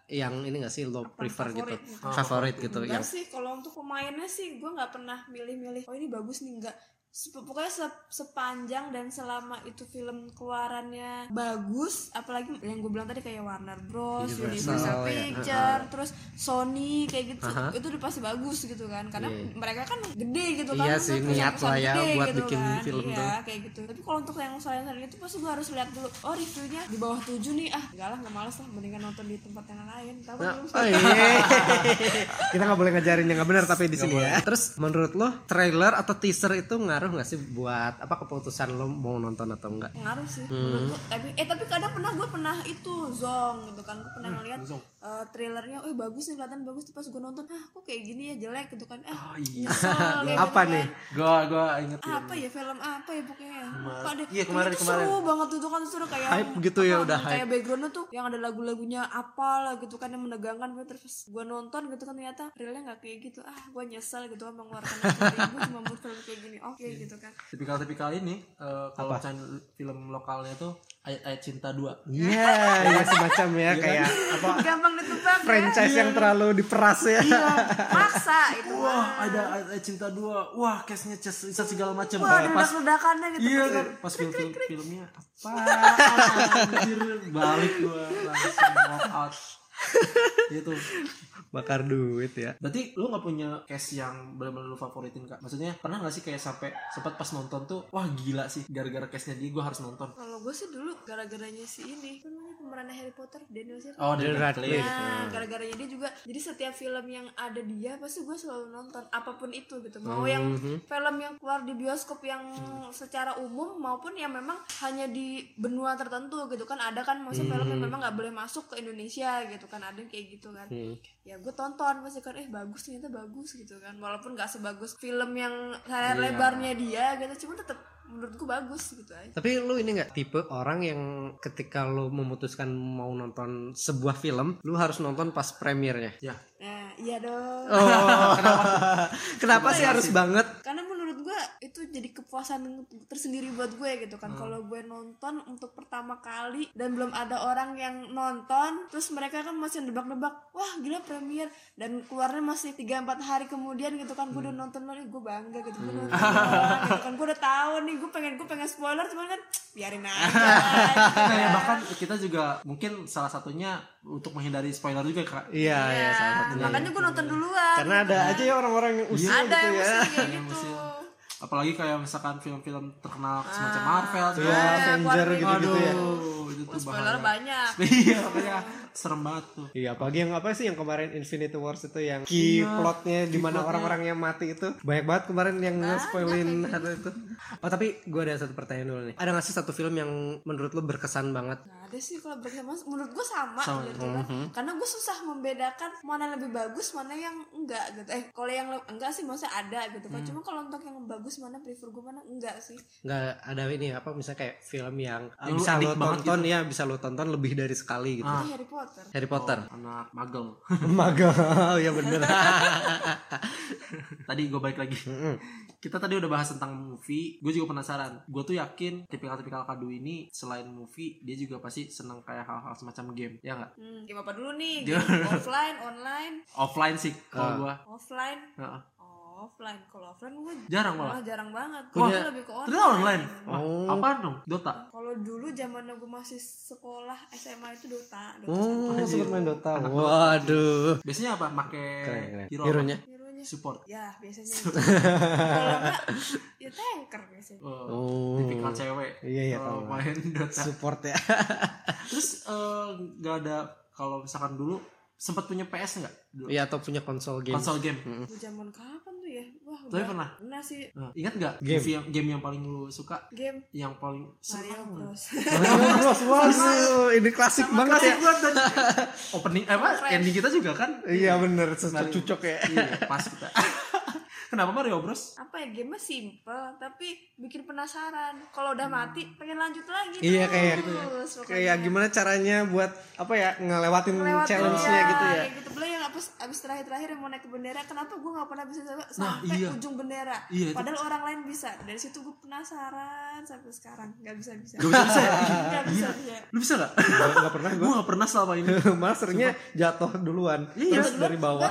[SPEAKER 2] yang ini gak sih lo prefer
[SPEAKER 3] favorit
[SPEAKER 2] gitu,
[SPEAKER 3] gitu.
[SPEAKER 2] favorit gitu,
[SPEAKER 3] Enggak
[SPEAKER 2] yang
[SPEAKER 3] sih kalau untuk pemainnya sih gue nggak pernah milih-milih oh ini bagus nih enggak pokoknya se- sepanjang dan selama itu film keluarannya bagus apalagi yang gue bilang tadi kayak Warner Bros,
[SPEAKER 2] Universal,
[SPEAKER 3] Universal
[SPEAKER 2] ya.
[SPEAKER 3] Picture, terus Sony kayak gitu itu udah pasti bagus gitu kan karena mereka kan gede gitu kan
[SPEAKER 2] Iya
[SPEAKER 3] Terus
[SPEAKER 2] sih, niat lah ya
[SPEAKER 3] gede
[SPEAKER 2] buat
[SPEAKER 3] gitu
[SPEAKER 2] bikin
[SPEAKER 3] kan.
[SPEAKER 2] film
[SPEAKER 3] iya,
[SPEAKER 2] tuh.
[SPEAKER 3] kayak gitu tapi kalau untuk yang selain-selain itu pasti gue harus lihat dulu oh reviewnya di bawah 7 nih ah enggak lah nggak males lah mendingan nonton di tempat yang lain tahu
[SPEAKER 2] Nah,
[SPEAKER 3] belum?
[SPEAKER 2] oh iya. Kita nggak boleh ngajarin yang nggak benar tapi di sini ya. Terus menurut lo trailer atau teaser itu ngaruh nggak sih buat apa keputusan lo mau nonton atau enggak?
[SPEAKER 3] pengaruh sih
[SPEAKER 2] Hmm.
[SPEAKER 3] tapi eh tapi kadang pernah gue pernah itu zong gitu kan gue
[SPEAKER 2] Hmm,
[SPEAKER 3] pernah ngeliat eh, trailernya eh bagus nih kelihatan bagus tuh pas gue nonton ah kok kayak gini ya jelek gitu kan eh
[SPEAKER 1] Oh, iya.
[SPEAKER 3] nyesel kayak
[SPEAKER 2] Apa
[SPEAKER 3] gitu
[SPEAKER 2] nih?
[SPEAKER 3] kan.
[SPEAKER 1] Gua gua inget
[SPEAKER 3] apa ya film apa ya pokoknya kok ada
[SPEAKER 2] Iya, kemarin-
[SPEAKER 3] itu
[SPEAKER 2] kemarin.
[SPEAKER 3] seru banget tuh tuh kan seru kayak
[SPEAKER 2] Hype gitu ya,
[SPEAKER 3] apa,
[SPEAKER 2] udah
[SPEAKER 3] kayak backgroundnya tuh yang ada lagu-lagunya apa lah gitu kan yang menegangkan terus gue nonton gitu kan ternyata realnya nggak kayak gitu ah gue nyesel gitu kan mengeluarkan gue cuma kayak
[SPEAKER 2] Iya.
[SPEAKER 3] gitu kan.
[SPEAKER 1] Tipikal-tipikal ini eh, kalau misalnya film lokalnya tuh ayat-ayat cinta dua.
[SPEAKER 2] Iya, ya semacam ya kayak apa
[SPEAKER 3] gampang ditebak ya.
[SPEAKER 2] franchise yang terlalu diperas ya.
[SPEAKER 3] maksa itu
[SPEAKER 1] wah ada ayat-ayat cinta dua. Wah case-nya bisa segala macam.
[SPEAKER 3] Wah ada
[SPEAKER 1] pas
[SPEAKER 3] ledakannya gitu.
[SPEAKER 1] Iya kan pas film, film filmnya apa? Anjir balik gua langsung walk out. Gitu
[SPEAKER 2] Bakar duit ya.
[SPEAKER 1] Berarti lu nggak punya case yang benar-benar lu favoritin kak? Maksudnya pernah nggak sih kayak sampai sempat pas nonton tuh, wah gila sih, gara-gara case-nya dia gue harus nonton.
[SPEAKER 3] kalau gue sih dulu gara-garanya si ini namanya pemerannya Harry Potter Daniel Radcliffe
[SPEAKER 1] Oh,
[SPEAKER 2] Daniel Radcliffe.
[SPEAKER 3] Nah, gara-garanya dia juga jadi setiap film yang ada dia pasti gue selalu nonton apa pun itu gitu. Mau yang film yang keluar di bioskop yang secara umum maupun yang memang hanya di benua tertentu gitu kan ada kan maksudnya film yang memang nggak boleh masuk ke Indonesia gitu kan ada yang kayak gitu kan. Ya gue tonton pasti kan eh bagus ternyata bagus gitu kan. Walaupun nggak sebagus film yang layar lebarnya dia gitu cuma tetap menurut gue bagus gitu aja.
[SPEAKER 2] Tapi lu ini nggak tipe orang yang ketika lu memutuskan mau nonton sebuah film, lu harus nonton pas premiernya.
[SPEAKER 1] Ya,
[SPEAKER 3] Nah, iya dong.
[SPEAKER 2] Oh, kenapa sih harus banget?
[SPEAKER 3] karena menurut gue itu jadi kepuasan tersendiri buat gue gitu kan. Kalau gue nonton untuk pertama kali dan belum ada orang yang nonton terus mereka kan masih nebak-nebak wah gila premier dan keluarnya masih 3-4 hari kemudian gitu kan gue udah nonton lagi gue bangga gitu gue nonton gitu kan. Gue udah tahu nih gue pengen gue pengen spoiler cuman kan biarin aja. Gitu
[SPEAKER 1] Nah, ya,
[SPEAKER 3] kan.
[SPEAKER 1] bahkan kita juga mungkin salah satunya untuk menghindari spoiler juga kak.
[SPEAKER 2] Iya, ya, salah
[SPEAKER 3] Ya,
[SPEAKER 2] satunya.
[SPEAKER 3] makanya gue nonton duluan
[SPEAKER 2] Karena ada aja ya orang-orang yang usil
[SPEAKER 3] ada
[SPEAKER 2] gitu
[SPEAKER 3] yang
[SPEAKER 2] ya.
[SPEAKER 3] mesti kayak gitu
[SPEAKER 1] Apalagi kayak misalkan film-film terkenal semacam Marvel.
[SPEAKER 2] Ya,
[SPEAKER 1] gitu.
[SPEAKER 2] Avenger gitu-gitu ya.
[SPEAKER 1] Aduh, itu tuh
[SPEAKER 3] spoiler
[SPEAKER 1] bahaya.
[SPEAKER 3] banyak
[SPEAKER 1] Iya, makanya serem banget tuh.
[SPEAKER 2] Iya, apalagi yang apa sih yang kemarin Infinity Wars itu yang key plotnya di mana orang-orang yang mati itu banyak banget kemarin yang nge-spoilin hal itu. Oh tapi gue ada satu pertanyaan dulu nih. Ada gak sih satu film yang menurut lo berkesan banget?
[SPEAKER 3] Nah, ada sih kalau bersama menurut gue sama,
[SPEAKER 1] Sama.
[SPEAKER 3] gitu kan. Karena gue susah membedakan mana yang lebih bagus, mana yang enggak gitu. Eh, kalau yang le- enggak sih maksudnya ada gitu kan. Cuma kalau untuk yang bagus mana prefer gue mana enggak sih.
[SPEAKER 2] Nggak ada ini apa misalnya kayak film yang
[SPEAKER 1] Yang lu
[SPEAKER 2] bisa lo tonton ya bisa lo tonton lebih dari sekali gitu.
[SPEAKER 3] Harry Potter.
[SPEAKER 2] Harry Potter.
[SPEAKER 1] Anak magel.
[SPEAKER 2] Magal ya bener.
[SPEAKER 1] tadi gue balik lagi. Kita tadi udah bahas tentang movie. Gue juga penasaran. Gue tuh yakin tipikal-tipikal kado ini selain movie, dia juga pasti seneng kayak hal-hal semacam game. Ya nggak?
[SPEAKER 3] Hmm, game apa dulu nih? Game offline, online,
[SPEAKER 1] Offline sih kalau gue.
[SPEAKER 3] offline.
[SPEAKER 1] Heeh.
[SPEAKER 3] Oh, offline. Kalau offline gue
[SPEAKER 1] Jarang malah.
[SPEAKER 3] jarang banget. Gue lebih ke online.
[SPEAKER 1] Ternyata online.
[SPEAKER 2] Oh.
[SPEAKER 1] apaan dong? Dota.
[SPEAKER 3] Kalau dulu zaman gue masih sekolah SMA itu Dota. Dota
[SPEAKER 2] Oh, sempet main Dota. Waduh.
[SPEAKER 1] Biasanya apa? Make
[SPEAKER 2] Keren, keren.
[SPEAKER 1] hero
[SPEAKER 2] Hero-nya.
[SPEAKER 3] Hero-nya.
[SPEAKER 1] support.
[SPEAKER 3] Ya, biasanya. Kalau enggak, ya tanker biasanya.
[SPEAKER 1] Oh,
[SPEAKER 2] Oh.
[SPEAKER 1] tipikal cewek.
[SPEAKER 2] Iya, iya,
[SPEAKER 1] kalau main Dota.
[SPEAKER 2] Support ya.
[SPEAKER 1] Terus eh, nggak ada kalau misalkan dulu sempat punya PS nggak? Dulu.
[SPEAKER 2] Iya atau punya konsol game.
[SPEAKER 1] Konsol game.
[SPEAKER 3] Itu zaman kapan
[SPEAKER 1] Tapi pernah?
[SPEAKER 3] Pernah sih
[SPEAKER 1] Nah, ingat nggak
[SPEAKER 2] Game.
[SPEAKER 1] movie yang game yang paling lu suka?
[SPEAKER 3] game
[SPEAKER 1] Yang paling
[SPEAKER 3] Mario
[SPEAKER 1] seru?
[SPEAKER 3] Bros.
[SPEAKER 2] Mario Bros. Waduh, ini klasik banget ya.
[SPEAKER 1] Klasik banget dan opening eh, apa
[SPEAKER 3] Fresh.
[SPEAKER 1] ending kita juga kan?
[SPEAKER 2] Iya bener, cucok ya.
[SPEAKER 1] iya, pas kita. Kenapa Mario Bros?
[SPEAKER 3] Apa ya game simple tapi bikin penasaran. Kalau udah mati pengen lanjut lagi
[SPEAKER 2] Iya, kayak
[SPEAKER 3] terus.
[SPEAKER 2] Kayak gimana caranya buat apa ya ngelewatin
[SPEAKER 3] Ngelewatin,
[SPEAKER 2] challenge-nya
[SPEAKER 3] iya,
[SPEAKER 2] gitu ya.
[SPEAKER 3] Kayak gitu Abis, abis terakhir-terakhir yang mau naik ke bendera Kenapa gue gak pernah bisa sampai,
[SPEAKER 1] Nah, iya.
[SPEAKER 3] ujung bendera
[SPEAKER 1] Iya, itu-
[SPEAKER 3] Padahal orang lain bisa Dari situ gue penasaran sampai sekarang Gak bisa-bisa
[SPEAKER 1] Gak bisa bisa ya?
[SPEAKER 3] Gak bisa-bisa
[SPEAKER 1] Lu bisa gak?
[SPEAKER 2] Enggak pernah
[SPEAKER 1] Gue gak pernah selama ini.
[SPEAKER 2] Malah seringnya jatuh duluan
[SPEAKER 1] Iya,
[SPEAKER 2] terus dari bawah.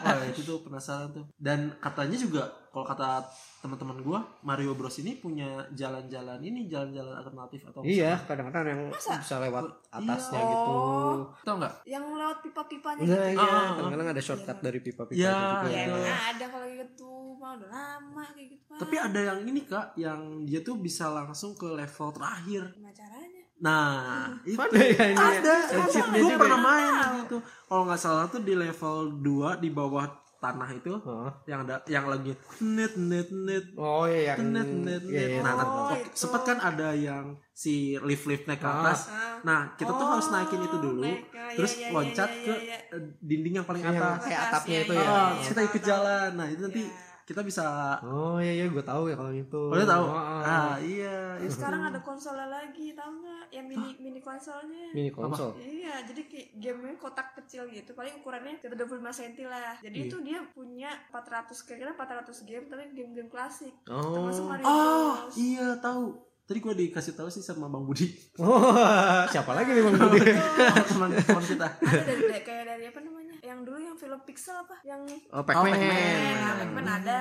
[SPEAKER 1] Wah itu tuh penasaran tuh. Dan katanya juga kalau kata teman-teman gua Mario Bros ini punya jalan-jalan ini jalan-jalan alternatif atau
[SPEAKER 2] Iya, kadang-kadang yang bisa lewat atasnya
[SPEAKER 3] Iya.
[SPEAKER 2] gitu.
[SPEAKER 1] tau nggak
[SPEAKER 3] yang lewat pipa-pipanya
[SPEAKER 2] Nah,
[SPEAKER 3] gitu.
[SPEAKER 2] iya,
[SPEAKER 1] Ah,
[SPEAKER 2] kadang-kadang ada shortcut dari pipa-pipa
[SPEAKER 1] Iya,
[SPEAKER 2] juga.
[SPEAKER 3] Ya
[SPEAKER 1] Iya.
[SPEAKER 3] emang ada kalau gitu mah udah lama kayak gitu mah.
[SPEAKER 1] tapi ada yang ini kak yang dia tuh bisa langsung ke level terakhir
[SPEAKER 3] Gimana caranya?
[SPEAKER 1] nah itu
[SPEAKER 2] Ada ya ini ya?
[SPEAKER 1] ada
[SPEAKER 2] Ada chipnya
[SPEAKER 1] gue
[SPEAKER 2] juga
[SPEAKER 1] pernah
[SPEAKER 2] ya?
[SPEAKER 1] main gitu kalau nggak salah tuh di level 2 di bawah tanah itu
[SPEAKER 2] Oh.
[SPEAKER 1] yang ada yang lagi net net net
[SPEAKER 2] Oh iya yang
[SPEAKER 1] net net net
[SPEAKER 2] Iya, iya,
[SPEAKER 1] nah kan
[SPEAKER 3] Oh, itu.
[SPEAKER 1] sempet kan ada yang si lift lift naik ke
[SPEAKER 2] Ah.
[SPEAKER 1] atas
[SPEAKER 3] Ah.
[SPEAKER 1] nah kita tuh
[SPEAKER 3] Oh,
[SPEAKER 1] harus naikin itu dulu
[SPEAKER 3] naik ke- iya,
[SPEAKER 1] terus
[SPEAKER 3] iya, iya,
[SPEAKER 1] loncat
[SPEAKER 3] iya,
[SPEAKER 1] ke
[SPEAKER 3] iya.
[SPEAKER 1] eh, dinding yang paling
[SPEAKER 2] Yang
[SPEAKER 1] atas
[SPEAKER 2] kayak
[SPEAKER 3] Atas,
[SPEAKER 2] atapnya
[SPEAKER 3] iya,
[SPEAKER 2] itu
[SPEAKER 3] iya,
[SPEAKER 2] ya.
[SPEAKER 3] Iya,
[SPEAKER 1] terus kita ikut jalan nah itu nanti
[SPEAKER 3] Iya.
[SPEAKER 1] Kita bisa
[SPEAKER 2] Oh iya iya gue tahu ya kalau itu.
[SPEAKER 1] Oh, tahu
[SPEAKER 2] Oh, oh.
[SPEAKER 1] ah iya itu
[SPEAKER 3] sekarang ada konsolnya lagi, tahu nggak? Yang mini mini konsolnya.
[SPEAKER 2] Mini konsol.
[SPEAKER 3] Iya, jadi kayak gamenya kotak kecil gitu. Paling ukurannya sekitar 25 cm lah. Jadi
[SPEAKER 2] Iya.
[SPEAKER 3] itu dia punya 400 kira-kira 400 game tapi game-game klasik.
[SPEAKER 2] Oh.
[SPEAKER 3] Termasuk Mario
[SPEAKER 1] oh
[SPEAKER 3] Bros.
[SPEAKER 1] iya tahu tadi gue dikasih tahu sih sama bang Budi
[SPEAKER 2] Oh, siapa lagi nih Bang Budi?
[SPEAKER 1] teman teman kita
[SPEAKER 3] Ada dari, dari- kayak dari apa namanya? Yang dulu yang film Pixel apa? Yang
[SPEAKER 2] Oh,
[SPEAKER 1] Oh,
[SPEAKER 2] Pac-Man.
[SPEAKER 1] Pac-Man.
[SPEAKER 3] Nah, Pac-Man ada.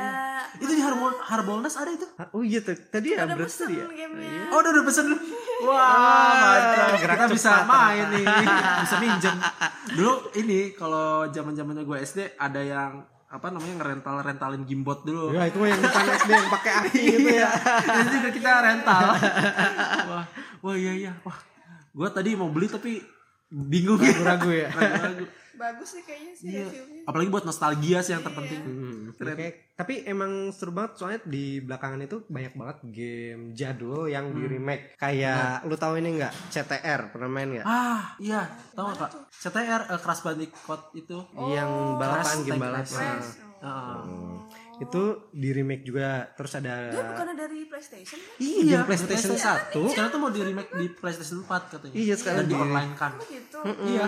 [SPEAKER 1] itu di Harbol Harbolnas ada itu
[SPEAKER 2] Ah, Oh iya tuh. Tadi ya
[SPEAKER 3] Ada
[SPEAKER 2] berarti
[SPEAKER 3] pesen
[SPEAKER 2] ya.
[SPEAKER 3] gamenya.
[SPEAKER 1] oh udah udah pesen dulu wah mantap
[SPEAKER 2] gerak
[SPEAKER 1] kita bisa main nih bisa minjem dulu ini kalau zaman zamannya gue SD ada yang apa namanya ngerental rentalin gimbot dulu
[SPEAKER 2] Ya itu yang bukan SD yang pakai aki gitu ya.
[SPEAKER 1] itu juga kita rental wah wah iya iya wah gue tadi mau beli tapi bingung ya
[SPEAKER 2] Ragu-ragu ya.
[SPEAKER 1] Ragu-ragu.
[SPEAKER 3] Bagus sih kayaknya sih
[SPEAKER 1] Iya.
[SPEAKER 3] reviewnya.
[SPEAKER 1] apalagi buat nostalgia sih yang terpenting
[SPEAKER 2] Hmm,
[SPEAKER 1] Keren.
[SPEAKER 2] oke. Tapi emang seru banget soalnya di belakangan itu banyak banget game jadul yang di remake. Kayak lu tahu ini nggak? CTR pernah main nggak?
[SPEAKER 1] ah iya tahu nggak kak CTR eh, Crash Bandicoot itu
[SPEAKER 2] yang balapan
[SPEAKER 1] Crash
[SPEAKER 2] game balapan.
[SPEAKER 3] Oh.
[SPEAKER 1] Ah.
[SPEAKER 2] Itu di remake juga. Terus ada
[SPEAKER 3] Dia bukannya dari PlayStation kan?
[SPEAKER 2] Iya, PlayStation 1.
[SPEAKER 1] Sekarang tuh mau di remake di PlayStation 4 katanya.
[SPEAKER 2] Iya, sekarang
[SPEAKER 1] Dan di
[SPEAKER 2] di-
[SPEAKER 1] online kan.
[SPEAKER 3] Oh gitu.
[SPEAKER 1] Iya,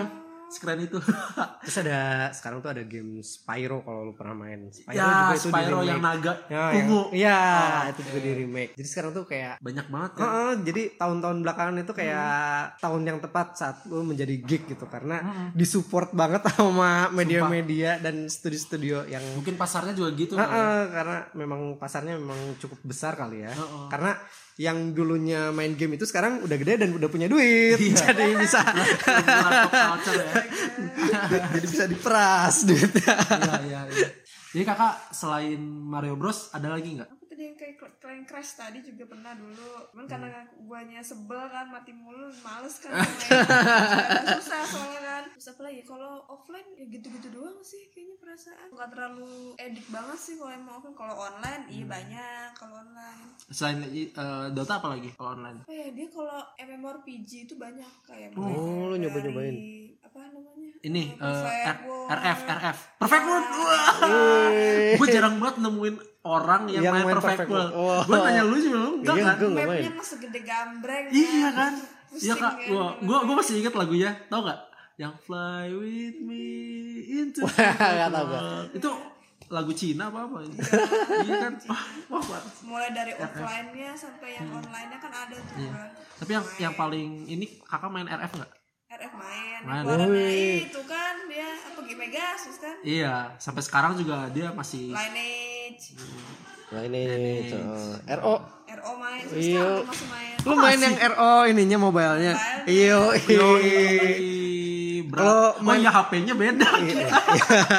[SPEAKER 1] sekeren itu.
[SPEAKER 2] Terus ada sekarang tuh ada game Spyro kalau lu pernah main. Spyro
[SPEAKER 1] ya,
[SPEAKER 2] juga itu
[SPEAKER 1] Spyro
[SPEAKER 2] di
[SPEAKER 1] yang naga
[SPEAKER 2] Ya,
[SPEAKER 1] ungu.
[SPEAKER 2] Iya,
[SPEAKER 1] Oh,
[SPEAKER 2] itu juga di remake. Jadi sekarang tuh kayak
[SPEAKER 1] Banyak banget kan.
[SPEAKER 2] Heeh, jadi tahun-tahun belakangan itu kayak tahun yang tepat saat lu menjadi geek gitu karena disupport banget sama media-media dan studio-studio yang
[SPEAKER 1] Mungkin pasarnya juga gitu
[SPEAKER 2] Heeh,
[SPEAKER 1] kan.
[SPEAKER 2] karena memang pasarnya memang cukup besar kali ya.
[SPEAKER 1] Heeh.
[SPEAKER 2] Karena yang dulunya main game itu sekarang udah gede dan udah punya duit. Jadi bisa
[SPEAKER 1] culture ya.
[SPEAKER 2] jadi bisa diperas duitnya.
[SPEAKER 1] Iya, iya, iya. Jadi kakak selain Mario Bros ada lagi nggak?
[SPEAKER 3] Kayak cl- Clank Crash tadi juga pernah dulu. Cuman karena guanya sebel kan mati mulu, males kan susah soalnya kan. Terus apa lagi kalau offline ya gitu-gitu doang sih kayaknya perasaan. Gak terlalu edik banget sih kalau emang offline. Kalau online iya banyak kalau online.
[SPEAKER 1] Selain eh, Dota apa lagi kalau online?
[SPEAKER 3] Oh ya dia kalau MMORPG itu banyak kayak
[SPEAKER 2] Oh, lu
[SPEAKER 3] dari-
[SPEAKER 2] nyoba-nyobain.
[SPEAKER 3] apa namanya
[SPEAKER 1] Ini
[SPEAKER 3] Eh,
[SPEAKER 1] eh,
[SPEAKER 3] World.
[SPEAKER 1] RF RF. Perfect World.
[SPEAKER 3] Iya.
[SPEAKER 1] Wah. Gue jarang banget nemuin orang yang,
[SPEAKER 2] Yang
[SPEAKER 1] main,
[SPEAKER 2] main
[SPEAKER 1] Perfect,
[SPEAKER 2] Perfect
[SPEAKER 1] World.
[SPEAKER 2] World.
[SPEAKER 1] Gue nanya lu juga lu enggak
[SPEAKER 2] Iya,
[SPEAKER 1] kan?
[SPEAKER 3] mapnya mah segede gambreng
[SPEAKER 1] Iya kan?
[SPEAKER 3] Pusing
[SPEAKER 1] Iya kak,
[SPEAKER 3] kan
[SPEAKER 1] gua,
[SPEAKER 3] kalau
[SPEAKER 1] gua,
[SPEAKER 3] main.
[SPEAKER 1] gua masih inget lagunya, tau gak? Yang Fly With Me Into the
[SPEAKER 2] Nggak tahu gua.
[SPEAKER 1] World. Itu lagu Cina apa apa? iya kan? Wah, wah, wah.
[SPEAKER 3] mulai dari offline-nya sampai yang online-nya kan ada tuh
[SPEAKER 1] Iya.
[SPEAKER 3] kan
[SPEAKER 1] Tapi yang yang paling ini kakak main RF nggak?
[SPEAKER 3] RF main,
[SPEAKER 1] Main.
[SPEAKER 3] keluarannya
[SPEAKER 2] Wih.
[SPEAKER 3] itu kan dia apa Pegasus kan
[SPEAKER 1] Iya, sampai sekarang juga dia masih
[SPEAKER 3] Lineage
[SPEAKER 2] Nah ini uh, RO.
[SPEAKER 3] RO main terus
[SPEAKER 2] Iya.
[SPEAKER 3] masih main
[SPEAKER 2] Lu main yang RO ininya mobilenya.
[SPEAKER 3] Mobile.
[SPEAKER 2] Iya.
[SPEAKER 1] Yoi, bro.
[SPEAKER 2] Kalau
[SPEAKER 1] oh ya HP-nya beda.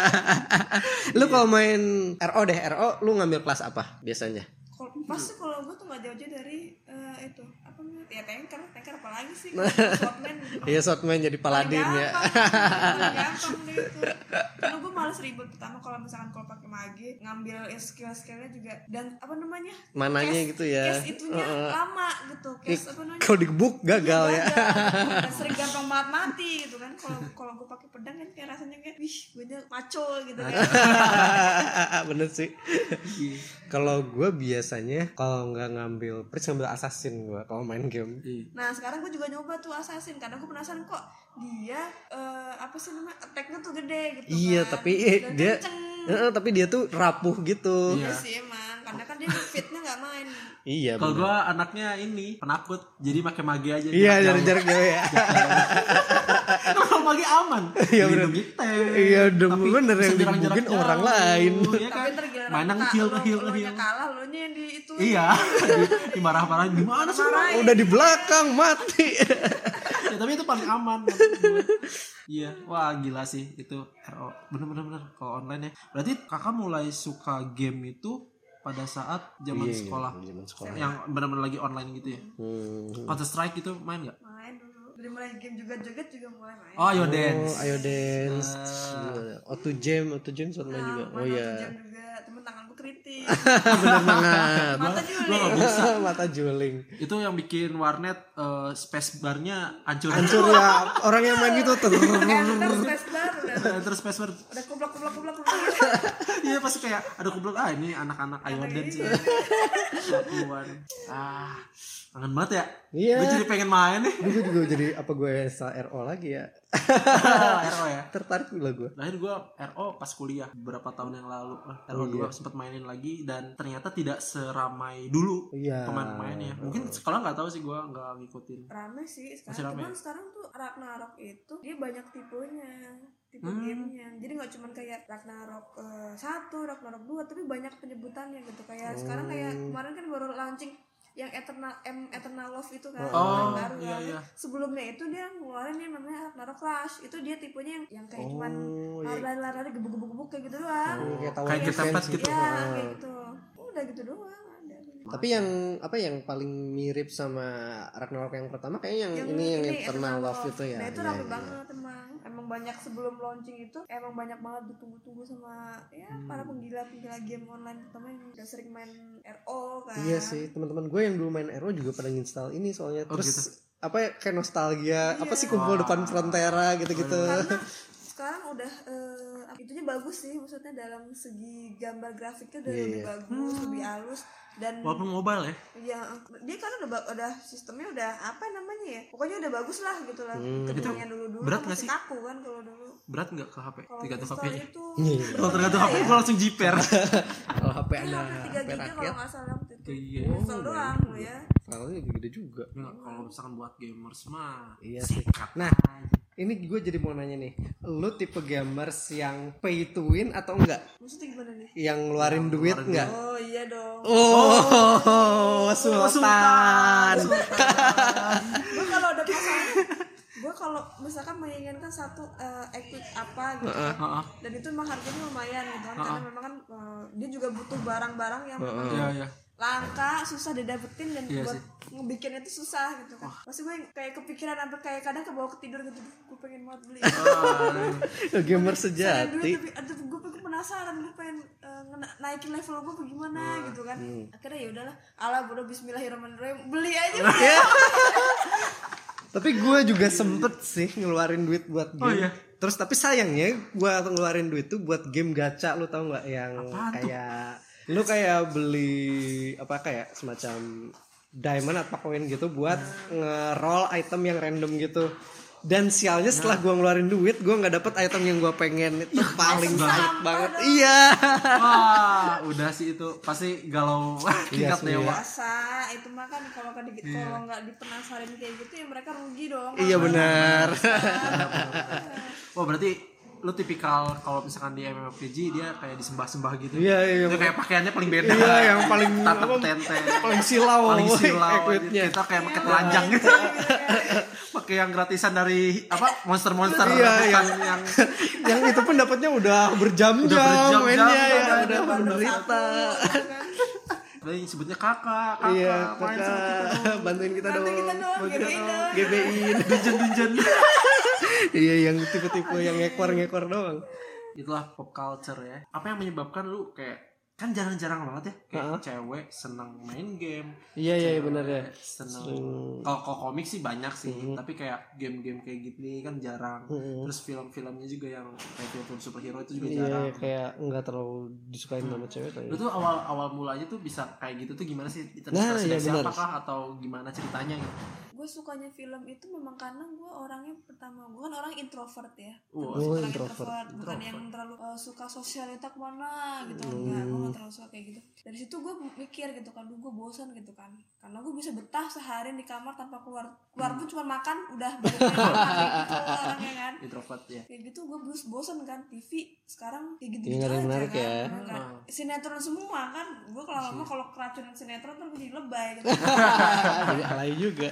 [SPEAKER 2] Lu kalau main RO deh, RO lu ngambil kelas apa biasanya?
[SPEAKER 3] kalau pasti kalau gue tuh gak jauh-jauh dari eh, itu apa namanya ya tanker tanker apalagi sih
[SPEAKER 2] Nah.
[SPEAKER 3] Swordman
[SPEAKER 2] Iya, Shotman jadi paladin ya.
[SPEAKER 3] Gampang deh itu. Karena gue males ribet pertama kalau misalkan kalau pakai mage ngambil skill-skillnya juga dan apa namanya?
[SPEAKER 2] Mananya
[SPEAKER 3] Case-
[SPEAKER 2] gitu ya.
[SPEAKER 3] Case itunya
[SPEAKER 2] Heeh.
[SPEAKER 3] lama gitu. Case apa namanya?
[SPEAKER 2] Kalau digebuk gagal ya.
[SPEAKER 3] Gagal. Dan sering gampang banget mati gitu kan. Kalau kalau gue pakai pedang kan kayak rasanya kayak wih gue maco gitu kan.
[SPEAKER 2] Bener sih. Kalau gue biasanya kalau nggak ngambil Prince ngambil assassin gue kalau main game.
[SPEAKER 1] Iya.
[SPEAKER 3] Nah sekarang gue juga nyoba tuh assassin karena gue penasaran kok dia eh, apa sih namanya attacknya tuh gede gitu
[SPEAKER 2] Iya,
[SPEAKER 3] kan.
[SPEAKER 2] tapi eh,
[SPEAKER 3] Dan
[SPEAKER 2] dia. Heeh, tapi dia tuh rapuh gitu.
[SPEAKER 3] Iya sih emang karena kan dia fitnya nggak main.
[SPEAKER 2] Iya.
[SPEAKER 1] Kalau gua anaknya ini penakut, jadi pakai mage aja.
[SPEAKER 2] Iya,
[SPEAKER 1] jarak
[SPEAKER 2] jarak-jarak jauh ya.
[SPEAKER 1] Ini aman.
[SPEAKER 2] Iya, bener.
[SPEAKER 1] Tank.
[SPEAKER 2] Iya, udah bener yang digebukin orang lain.
[SPEAKER 1] Iya kan?
[SPEAKER 3] Tapi ntar giliran
[SPEAKER 1] Main yang
[SPEAKER 3] ka-
[SPEAKER 1] heal
[SPEAKER 3] lo-
[SPEAKER 1] heal
[SPEAKER 3] lo
[SPEAKER 1] heal.
[SPEAKER 3] nya kalah, lo nya yang di itu.
[SPEAKER 1] Iya, di- dimarah-marahin gimana sih?
[SPEAKER 2] Udah di belakang mati.
[SPEAKER 1] ya, tapi itu paling aman. Iya, wah gila sih itu RO. Bener-bener bener kalau online ya. Berarti kakak mulai suka game itu pada saat zaman
[SPEAKER 2] Iya, iya,
[SPEAKER 1] sekolah.
[SPEAKER 2] zaman sekolah.
[SPEAKER 1] Yang bener-bener lagi online gitu ya.
[SPEAKER 2] Hmm.
[SPEAKER 1] Counter Strike gitu main nggak?
[SPEAKER 3] Dari mulai game joget-joget juga mulai main.
[SPEAKER 1] Oh, yo
[SPEAKER 2] Oh,
[SPEAKER 1] dance.
[SPEAKER 2] ayo dance.
[SPEAKER 1] Ah.
[SPEAKER 2] Auto jam, auto jam soalnya
[SPEAKER 3] Nah,
[SPEAKER 2] juga.
[SPEAKER 3] main
[SPEAKER 2] Oh iya.
[SPEAKER 3] jam juga. Temen tanganku kritik.
[SPEAKER 2] Bener banget.
[SPEAKER 3] Mata juling.
[SPEAKER 2] Mata juling.
[SPEAKER 1] Itu yang bikin warnet eh, space barnya hancur.
[SPEAKER 2] Hancur ya orang yang main gitu.
[SPEAKER 3] Enter space bar udah.
[SPEAKER 1] Terus space bar.
[SPEAKER 3] Udah kublak kublak kublak kublak.
[SPEAKER 1] Iya pasti kayak ada kublok ah ini anak-anak ayo dance ya. Ah, kangen banget ya.
[SPEAKER 2] Iya.
[SPEAKER 1] Gue jadi pengen main nih.
[SPEAKER 2] Gue juga jadi apa gue install RO lagi ya.
[SPEAKER 1] RO ya.
[SPEAKER 2] Tertarik lah gue.
[SPEAKER 1] Terakhir gue RO pas kuliah beberapa tahun yang lalu. RO
[SPEAKER 2] Oh, iya.
[SPEAKER 1] 2 sempat mainin lagi dan ternyata tidak seramai dulu
[SPEAKER 2] Iya.
[SPEAKER 1] pemain-pemainnya. Mungkin sekolah nggak tahu sih gue nggak ngikutin.
[SPEAKER 3] Rame sih
[SPEAKER 1] Masih
[SPEAKER 3] sekarang.
[SPEAKER 1] rame
[SPEAKER 3] Cuman sekarang tuh Ragnarok itu dia banyak tipenya. Tipe
[SPEAKER 1] Hmm.
[SPEAKER 3] gamenya. Jadi nggak cuman kayak Ragnarok eh, satu, Ragnarok dua, tapi banyak penyebutannya gitu. Kayak sekarang kayak
[SPEAKER 1] Oh.
[SPEAKER 3] kemarin kan baru launching yang Eternal M Eternal Love itu kan
[SPEAKER 1] Oh,
[SPEAKER 3] yang baru
[SPEAKER 1] iya,
[SPEAKER 3] kan.
[SPEAKER 1] iya.
[SPEAKER 3] Sebelumnya itu dia ngeluarin yang namanya Ragnarok Clash. Itu dia tipenya yang yang kayak cuman
[SPEAKER 2] Oh, iya.
[SPEAKER 3] lari-lari gebuk-gebuk kayak gitu doang.
[SPEAKER 2] Kayak tower
[SPEAKER 1] Kayak
[SPEAKER 2] defense
[SPEAKER 1] Tempest gitu.
[SPEAKER 3] Iya, kayak gitu. Udah gitu doang ada.
[SPEAKER 2] Tapi yang apa yang paling mirip sama Ragnarok yang pertama kayaknya yang, ini yang Eternal Love itu ya.
[SPEAKER 3] Nah itu
[SPEAKER 2] Iya,
[SPEAKER 3] rame
[SPEAKER 2] iya.
[SPEAKER 3] banget emang. Banyak sebelum launching itu emang banyak banget ditunggu-tunggu sama ya
[SPEAKER 2] Hmm.
[SPEAKER 3] para penggila-penggila game online terutama yang udah sering main RO kan.
[SPEAKER 2] Iya sih, teman-teman gue yang dulu main RO juga pada install ini soalnya.
[SPEAKER 1] Oh,
[SPEAKER 2] Terus
[SPEAKER 1] gitu.
[SPEAKER 2] apa ya kayak nostalgia, apa
[SPEAKER 3] Iya.
[SPEAKER 2] sih kumpul
[SPEAKER 1] Wah.
[SPEAKER 2] depan Frontera gitu-gitu.
[SPEAKER 3] Karena sekarang udah eh, itunya bagus sih maksudnya dalam segi gambar grafiknya udah
[SPEAKER 2] Iya,
[SPEAKER 3] lebih
[SPEAKER 2] iya.
[SPEAKER 3] bagus, lebih halus dan
[SPEAKER 1] Walaupun mobile ya.
[SPEAKER 3] ya dia kan udah udah sistemnya udah apa namanya ya pokoknya udah bagus lah gitu lah
[SPEAKER 2] Hmm.
[SPEAKER 3] ketimbang yang dulu dulu
[SPEAKER 1] berat nggak sih?
[SPEAKER 3] kaku kan kalau dulu
[SPEAKER 1] Berat nggak ke HP? Tergantung
[SPEAKER 3] install
[SPEAKER 1] HP-nya.
[SPEAKER 3] itu
[SPEAKER 2] Iya.
[SPEAKER 1] Kalau tergantung HP gue langsung jiper.
[SPEAKER 2] Kalau HP ada
[SPEAKER 3] hampir 3
[SPEAKER 2] HP
[SPEAKER 3] giga kalau nggak salah waktu itu
[SPEAKER 1] Iya.
[SPEAKER 3] install doang lo ya
[SPEAKER 2] filenya gede juga.
[SPEAKER 1] Ya, Kalau misalkan buat gamers mah
[SPEAKER 2] Iya sih. Nah, ini gue jadi mau nanya nih, lu tipe gamers yang pay to win atau enggak?
[SPEAKER 3] maksudnya gimana nih
[SPEAKER 2] Yang ngeluarin duit
[SPEAKER 1] ngeluarin
[SPEAKER 2] enggak?
[SPEAKER 3] oh iya dong
[SPEAKER 2] Oh, Sultan.
[SPEAKER 3] gue kalau ada masalah gue kalau misalkan menginginkan satu eh, equip apa gitu kan,
[SPEAKER 1] Heeh.
[SPEAKER 3] dan itu memang harganya lumayan gitu kan karena memang kan eh, dia juga butuh barang-barang yang memang
[SPEAKER 1] Iya iya.
[SPEAKER 3] Langka susah didapetin dan
[SPEAKER 1] Iya
[SPEAKER 3] buat
[SPEAKER 1] sih.
[SPEAKER 3] ngebikin itu susah gitu kan pasti gue kayak kepikiran sampai kayak kadang kebawa ketidur gitu gue pengen banget beli
[SPEAKER 1] Ah,
[SPEAKER 2] Gamer sejati.
[SPEAKER 3] dulu tapi aduh gue pengen penasaran gue pengen ngena- naikin level gue bagaimana gitu kan akhirnya ya udahlah ala bodoh Bismillahirrahmanirrahim beli aja
[SPEAKER 2] Tapi gue juga sempet sih ngeluarin duit buat game.
[SPEAKER 1] Oh, iya?
[SPEAKER 2] Terus tapi sayangnya gue ngeluarin duit tuh buat game gacha lu tau nggak yang
[SPEAKER 1] Apaan tuh?
[SPEAKER 2] Lu kayak beli apa kayak semacam diamond atau koin gitu buat nge-roll item yang random gitu. Dan sialnya setelah
[SPEAKER 1] Nah.
[SPEAKER 2] gue ngeluarin duit, gue nggak dapet item yang gue pengen itu paling banget.
[SPEAKER 3] dong.
[SPEAKER 2] Iya.
[SPEAKER 1] Wah, udah sih itu pasti galau
[SPEAKER 2] Iya
[SPEAKER 1] tingkat
[SPEAKER 2] sih,
[SPEAKER 1] dewa.
[SPEAKER 3] biasa itu mah kan kalau kan di- kalau nggak dipenasarin kayak gitu ya mereka rugi dong
[SPEAKER 2] Iya benar.
[SPEAKER 1] Wah, berarti lu tipikal kalau misalkan di MMORPG dia kayak disembah-sembah gitu.
[SPEAKER 2] Iya, iya.
[SPEAKER 1] Dia kayak pakaiannya paling beda.
[SPEAKER 2] Iya, yang paling
[SPEAKER 1] tatap tente.
[SPEAKER 2] paling silau,
[SPEAKER 1] paling silau kita kayak pakai telanjang gitu pakai yang gratisan dari apa monster-monster
[SPEAKER 2] Iya, yang
[SPEAKER 1] yang
[SPEAKER 2] yang itu pun dapatnya udah berjam-jam
[SPEAKER 1] Udah berjam-jam,
[SPEAKER 2] mainnya ya
[SPEAKER 1] udah
[SPEAKER 2] udah menderita.
[SPEAKER 1] Udah yang sebutnya kakak kakak
[SPEAKER 2] Iya,
[SPEAKER 1] kita
[SPEAKER 2] kakak
[SPEAKER 1] dong
[SPEAKER 2] bantuin kita dong.
[SPEAKER 3] kita
[SPEAKER 2] Bantuin
[SPEAKER 3] GBI
[SPEAKER 2] dong. GBI.
[SPEAKER 1] dungeon
[SPEAKER 2] Iya, yang tipe-tipe yang ngekor-ngekor doang.
[SPEAKER 1] itulah pop culture ya. Apa yang menyebabkan lu kayak kan jarang-jarang banget ya kayak cewek senang main game.
[SPEAKER 2] Iya, iya,
[SPEAKER 1] cewek
[SPEAKER 2] benar ya.
[SPEAKER 1] seneng kalau kalau komik sih banyak sih tapi kayak game-game kayak gini kan jarang. Terus film-filmnya juga yang kayak film-film superhero itu juga
[SPEAKER 2] Iya,
[SPEAKER 1] jarang.
[SPEAKER 2] kayak nggak terlalu disukain sama cewek
[SPEAKER 1] lu tuh awal awal mulanya tuh bisa kayak gitu tuh gimana sih?
[SPEAKER 2] Nah, iya
[SPEAKER 1] dari
[SPEAKER 2] benar.
[SPEAKER 1] siapa kah atau gimana ceritanya gitu
[SPEAKER 3] gue sukanya film itu memang karena gue orangnya pertama gue kan orang introvert ya
[SPEAKER 2] Oh,
[SPEAKER 3] orang
[SPEAKER 2] introvert.
[SPEAKER 3] bukan yang terlalu uh, suka sosialita ke mana gitu enggak gue gak terlalu suka kayak gitu dari situ gue mikir gitu kan, gue bosan gitu kan, karena gue bisa betah seharian di kamar tanpa keluar, keluar pun cuma makan udah balik ke kamar gitu orangnya kan.
[SPEAKER 1] introvert ya
[SPEAKER 3] Kayak gitu gue bos bosan kan TV sekarang kayak gitu
[SPEAKER 2] Iya, yang menarik ya.
[SPEAKER 3] kan. Sinetron semua kan, gue kalau lama kalau keracunan sinetron tuh jadi lebay gitu.
[SPEAKER 2] Jadi alay juga.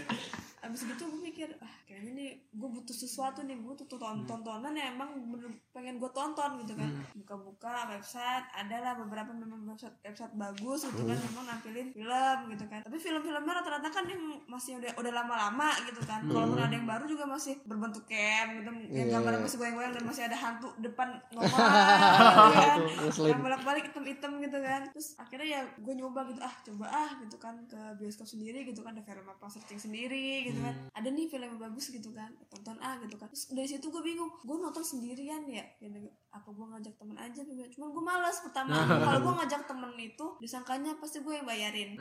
[SPEAKER 3] Abis gitu gue mikir ah kayaknya nih gue butuh sesuatu nih gue butuh tonton tontonan yang emang bener pengen gue tonton gitu kan. Buka-buka website adalah beberapa memang website website bagus gitu kan memang nampilin film gitu kan. Tapi film-filmnya rata-rata kan yang masih udah udah lama-lama gitu kan. Kalaupun ada yang baru juga masih berbentuk cam gitu. Yang gambarnya masih goyang-goyang dan masih ada hantu depan ngomong gitu kan. Yang bolak-balik hitam-hitam gitu kan. Terus akhirnya ya gue nyoba gitu ah coba ah gitu kan ke bioskop sendiri gitu kan. Ada film apa searching sendiri gitu kan. Ada nih film yang bagus gitu kan. Tonton ah gitu kan. Terus dari situ gue bingung gue nonton sendirian ya? Gitu. apa gue ngajak temen aja? Gitu. cuman gue malas pertama. Kalau gue ngajak temen itu disangkanya pasti gue yang bayarin.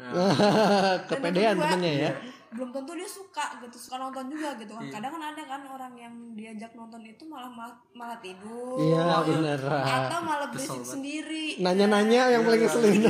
[SPEAKER 3] Dan kedua,
[SPEAKER 2] temennya ya.
[SPEAKER 3] belum tentu dia suka gitu suka nonton juga gitu kan kadang kan ada kan orang yang diajak nonton itu malah malah, malah tidur
[SPEAKER 2] Iya bener.
[SPEAKER 3] atau malah berisik sendiri
[SPEAKER 2] Nanya-nanya yang paling ngeselin.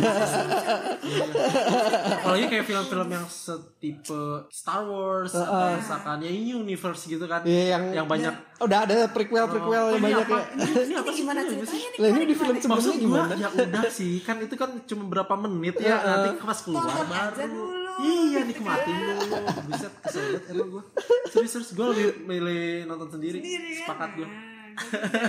[SPEAKER 1] apalagi kayak film-film yang setipe Star Wars atau misalkan ya ini universe gitu kan
[SPEAKER 2] Iya yang
[SPEAKER 1] yang banyak
[SPEAKER 2] udah ada prequel prequel
[SPEAKER 1] Oh,
[SPEAKER 2] yang
[SPEAKER 1] ini
[SPEAKER 2] banyak
[SPEAKER 1] apa?
[SPEAKER 2] ya.
[SPEAKER 1] Ini, ini apa sih?
[SPEAKER 3] gimana ceritanya
[SPEAKER 1] sih?
[SPEAKER 3] nih
[SPEAKER 2] Lah ini di film sebelumnya
[SPEAKER 1] gua
[SPEAKER 2] gimana?
[SPEAKER 1] ya udah sih kan itu kan cuma berapa menit ya nanti pas keluar baru
[SPEAKER 3] dulu,
[SPEAKER 1] iya nikmatin dulu. Bisa kesel banget emang gue serius serius gue lebih milih nonton sendiri,
[SPEAKER 3] sendiri kan?
[SPEAKER 1] Sepakat gue
[SPEAKER 3] nah,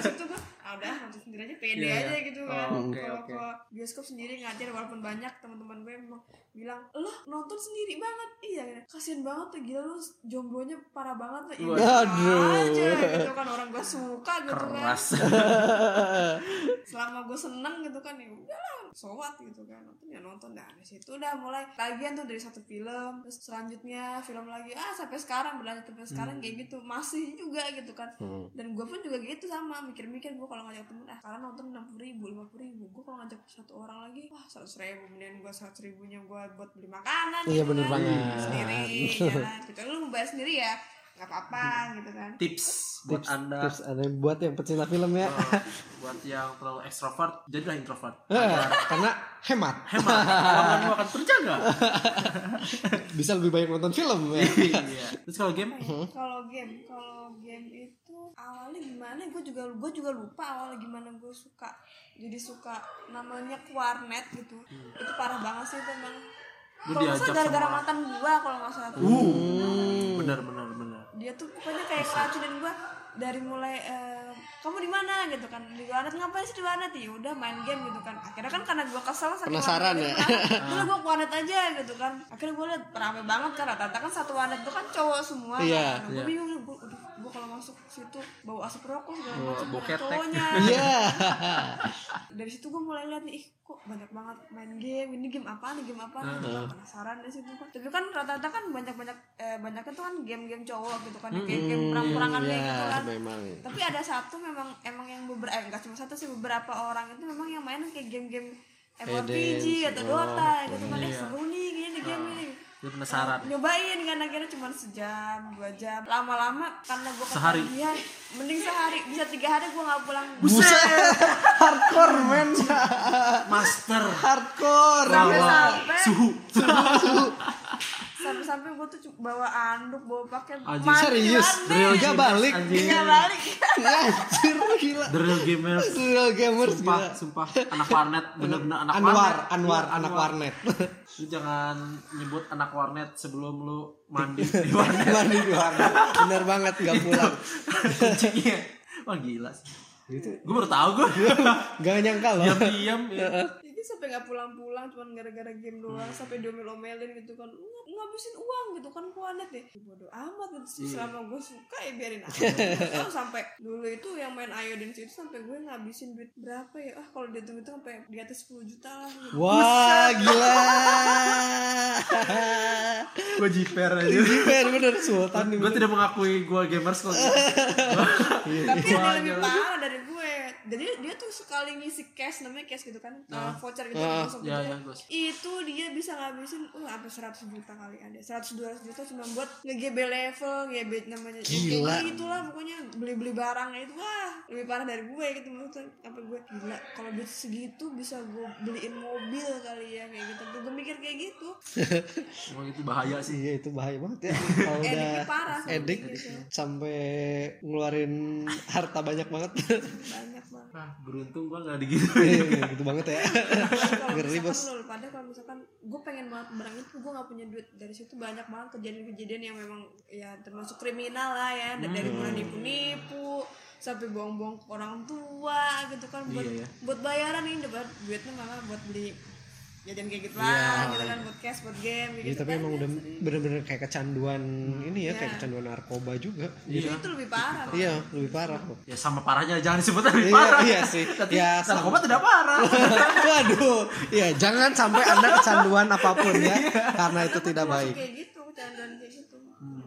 [SPEAKER 3] gue ah udah nonton sendiri aja pede
[SPEAKER 1] Iya,
[SPEAKER 3] aja gitu
[SPEAKER 1] Oh,
[SPEAKER 3] kan
[SPEAKER 1] oke,
[SPEAKER 3] kalau
[SPEAKER 1] oke.
[SPEAKER 3] ke bioskop sendiri ngajar walaupun banyak teman-teman gue memang bilang lo nonton sendiri banget. Iya kasian banget tuh gila lu jomblonya parah banget tuh iya
[SPEAKER 2] Aduh.
[SPEAKER 3] aja gitu kan orang gue suka gitu kan.
[SPEAKER 1] Keras.
[SPEAKER 3] Selama gue seneng gitu kan ya udahlah sowat gitu kan. Nonton ya nonton. Dah dari situ udah mulai tagihan tuh dari satu film terus selanjutnya film lagi. Ah sampai sekarang berlanjut sampai sekarang kayak gitu. Masih juga gitu kan. Dan gue pun juga gitu sama mikir-mikir gue kalau ngajak temen ah karena nonton enam puluh ribu lima puluh ribu gue kalau ngajak satu orang lagi wah seratus ribu mendingan gue seratus ribunya gue buat beli makanan
[SPEAKER 2] Iya,
[SPEAKER 3] gitu
[SPEAKER 2] bener
[SPEAKER 3] kan.
[SPEAKER 2] banget.
[SPEAKER 3] sendiri jalan gitu lu mau bayar sendiri ya nggak apa-apa gitu kan
[SPEAKER 1] tips buat
[SPEAKER 2] Tips,
[SPEAKER 1] anda
[SPEAKER 2] tips ada yang buat yang pecinta film ya.
[SPEAKER 1] eh, buat yang terlalu ekstrovert jadilah introvert
[SPEAKER 2] Eh, Karena hemat.
[SPEAKER 1] hemat kamu akan terjaga
[SPEAKER 2] Bisa lebih banyak nonton film ya.
[SPEAKER 1] iya terus kalau game
[SPEAKER 3] ya? Kalau game, kalau game itu awalnya gimana? Gue juga gue juga lupa awalnya gimana gue suka. Jadi suka namanya Quarnet gitu. Itu parah banget sih itu emang.
[SPEAKER 1] Lu
[SPEAKER 3] Kalau nggak
[SPEAKER 1] diajak
[SPEAKER 3] salah gara-gara
[SPEAKER 1] sama-
[SPEAKER 3] mantan gue kalau nggak salah. tuh.
[SPEAKER 1] uh benar benar benar
[SPEAKER 3] Dia tuh pokoknya kayak ngeracunin gue dari mulai eh, kamu di mana gitu kan di warnet ngapain sih di warnet ya udah main game gitu kan akhirnya kan karena gue kesel saking
[SPEAKER 2] Penasaran
[SPEAKER 3] warnet
[SPEAKER 2] ya?
[SPEAKER 3] itu kan, udah gue ke warnet aja gitu kan akhirnya gue liat rame banget kan rata-rata kan satu warnet itu kan cowok semua
[SPEAKER 2] Iya,
[SPEAKER 3] kan. gue bingung gue kalau masuk situ bau asap rokok segala
[SPEAKER 1] Bawa
[SPEAKER 3] macam banyak
[SPEAKER 1] ketek.
[SPEAKER 3] cowoknya.
[SPEAKER 2] Iya.
[SPEAKER 3] dari situ gue mulai lihat nih ih kok banyak banget main game ini game apa nih game apa nih Gua penasaran dari situ. Kan tapi kan rata-rata kan banyak banyak eh, banyaknya tuh kan game-game cowok gitu kan game game perang-perangan kayak gitu
[SPEAKER 2] Iya,
[SPEAKER 3] kan
[SPEAKER 2] memang.
[SPEAKER 3] tapi ada satu memang emang yang beberapa eh enggak cuma satu sih beberapa orang itu memang yang main kayak game-game MMORPG atau Dota gitu kan. Eh seru nih kayaknya di game ini
[SPEAKER 1] lu penasaran.
[SPEAKER 3] Nyobain kan akhirnya cuma sejam dua jam. Lama-lama karena gue
[SPEAKER 1] Sehari.
[SPEAKER 3] ketagihan mending sehari. Bisa tiga hari gue nggak pulang.
[SPEAKER 2] Buset. Hardcore men.
[SPEAKER 1] master.
[SPEAKER 2] Hardcore.
[SPEAKER 3] sampai-sampai.
[SPEAKER 1] Suhu
[SPEAKER 3] sampai-sampai gue tuh bawa anduk bawa pakai
[SPEAKER 1] Anjing,
[SPEAKER 3] mati
[SPEAKER 2] serius? Real Gak balik.
[SPEAKER 1] anjing
[SPEAKER 3] Nggak balik
[SPEAKER 2] Anjir gila.
[SPEAKER 1] the real gamers
[SPEAKER 2] Real gamers
[SPEAKER 1] sumpah
[SPEAKER 2] gila.
[SPEAKER 1] sumpah anak warnet bener-bener anak
[SPEAKER 2] Anwar,
[SPEAKER 1] warnet
[SPEAKER 2] Anwar,
[SPEAKER 1] Iya,
[SPEAKER 2] anak warnet.
[SPEAKER 1] lu jangan nyebut anak warnet sebelum lu mandi di warnet
[SPEAKER 2] Mandi di warnet. Bener banget gak pulang.
[SPEAKER 1] kuncinya wah gila sih gue baru tahu gue
[SPEAKER 2] Gak nyangka loh.
[SPEAKER 1] diam-diam ya.
[SPEAKER 3] Jadi sampai nggak pulang-pulang cuma gara-gara game doang
[SPEAKER 1] Hmm.
[SPEAKER 3] sampai diomel-omelin gitu kan "Nggak- ngabisin uang gitu kan kuanet deh bodoh amat gitu sih
[SPEAKER 1] Iya.
[SPEAKER 3] selama gue suka ya biarin aja sampai dulu itu yang main Ayo Dance itu sampai gue ngabisin duit berapa ya ah kalau dihitung itu sampai di atas 10 juta lah gitu.
[SPEAKER 2] Wah gila.
[SPEAKER 1] gue jiper aja
[SPEAKER 2] Jiper bener sultan nih.
[SPEAKER 1] gue tidak mengakui gue gamers kok
[SPEAKER 3] tapi dia lebih
[SPEAKER 1] gila.
[SPEAKER 3] parah dari gue jadi dia tuh sekali ngisi cash namanya cash gitu kan uh, voucher gitu
[SPEAKER 2] Ah,
[SPEAKER 3] masuk
[SPEAKER 1] ya
[SPEAKER 3] gitu.
[SPEAKER 1] ya gue
[SPEAKER 3] itu dia bisa ngabisin uh sampai 100 juta kali ada 100 200 juta cuma buat nge-GB level nge-GB namanya
[SPEAKER 2] Gila.
[SPEAKER 3] Ya, itulah pokoknya beli-beli barang itu wah lebih parah dari gue gitu maksudnya apa gue gila kalau duit segitu bisa gue beliin mobil kali ya kayak kayak gitu
[SPEAKER 1] Emang itu bahaya sih.
[SPEAKER 2] Iya itu bahaya banget ya kalau udah
[SPEAKER 3] parah
[SPEAKER 2] edik
[SPEAKER 3] gitu.
[SPEAKER 2] sampai ngeluarin harta banyak banget.
[SPEAKER 3] banyak banget
[SPEAKER 1] Ah, beruntung gua nggak digitu.
[SPEAKER 2] Iya, gitu banget ya.
[SPEAKER 3] kalau
[SPEAKER 2] Ngeri,
[SPEAKER 3] misalkan
[SPEAKER 2] Bos.
[SPEAKER 3] lo pada kalau misalkan gue pengen banget barang itu gue nggak punya duit dari situ banyak banget kejadian-kejadian yang memang ya termasuk kriminal lah ya Da- dari mulai nipu-nipu sampai bohong-bohong ke orang tua gitu kan buat
[SPEAKER 1] Iya, ya.
[SPEAKER 3] buat bayaran ini dapat duitnya malah buat beli jajan kayak gitu
[SPEAKER 2] Iya.
[SPEAKER 3] lah gitu kan buat cash buat game
[SPEAKER 2] Iya,
[SPEAKER 3] gitu
[SPEAKER 2] tapi
[SPEAKER 3] kan
[SPEAKER 2] emang udah bener-bener kayak kecanduan ini ya,
[SPEAKER 3] Iya.
[SPEAKER 2] kayak kecanduan narkoba juga.
[SPEAKER 3] Jadi itu lebih parah.
[SPEAKER 2] Iya, lebih parah kok.
[SPEAKER 1] Ya sama parahnya jangan disebut lebih
[SPEAKER 2] Iya,
[SPEAKER 1] parah.
[SPEAKER 2] iya sih.
[SPEAKER 1] Tapi
[SPEAKER 2] Ya,
[SPEAKER 1] narkoba tidak parah.
[SPEAKER 2] Waduh, ya jangan sampai anda kecanduan apa pun ya, karena itu tidak baik.
[SPEAKER 3] kayak gitu kecanduan kayak gitu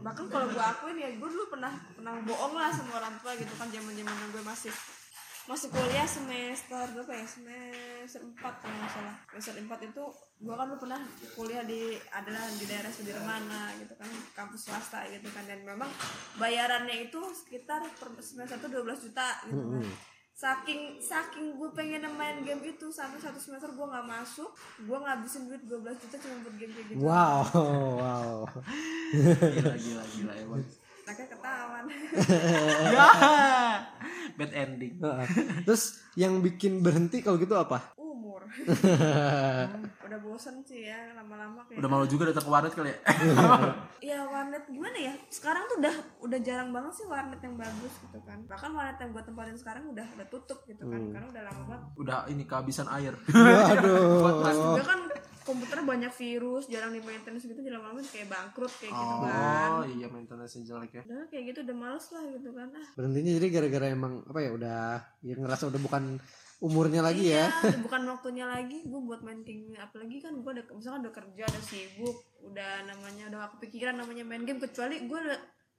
[SPEAKER 3] bahkan kalau gue akuin ya gue dulu pernah pernah bohong lah sama orang tua gitu kan zaman zaman gue masih masih kuliah semester berapa ya? Semester 4 kalau nggak salah. Semester 4 itu gue kan pernah kuliah di adalah di daerah Sudirman gitu kan kampus swasta gitu kan. Dan memang bayarannya itu sekitar per semester itu 12 juta gitu kan. Saking saking gue pengen main game itu sampai satu semester gue nggak masuk gue ngabisin duit 12 juta cuma buat game kayak gitu.
[SPEAKER 2] Wow, wow.
[SPEAKER 1] gila gila gila emang.
[SPEAKER 3] Anaknya ketahuan
[SPEAKER 1] ya. Bad ending.
[SPEAKER 2] Heeh. Terus yang bikin berhenti kalau gitu apa?
[SPEAKER 3] umur udah bosen sih ya lama-lama kayak
[SPEAKER 1] Udah malu juga datang ke warnet kali ya.
[SPEAKER 3] ya warnet gimana ya sekarang tuh udah udah jarang banget sih warnet yang bagus gitu kan bahkan warnet yang gue tempatin sekarang udah udah tutup gitu kan karena udah lama banget
[SPEAKER 1] Udah ini kehabisan air.
[SPEAKER 2] Waduh.
[SPEAKER 3] Juga kan komputer banyak virus jarang di maintenance gitu jadi lama-lama kayak bangkrut kayak gitu kan
[SPEAKER 1] Oh iya maintenance jelek ya.
[SPEAKER 3] udah kayak gitu udah males lah gitu kan ah
[SPEAKER 2] Berhentinya jadi gara-gara emang apa ya udah ya ngerasa udah bukan umurnya lagi ya.
[SPEAKER 3] Iya, udah bukan waktunya lagi gue buat main game apalagi kan gue udah misalkan udah kerja udah sibuk udah namanya udah kepikiran namanya main game kecuali gue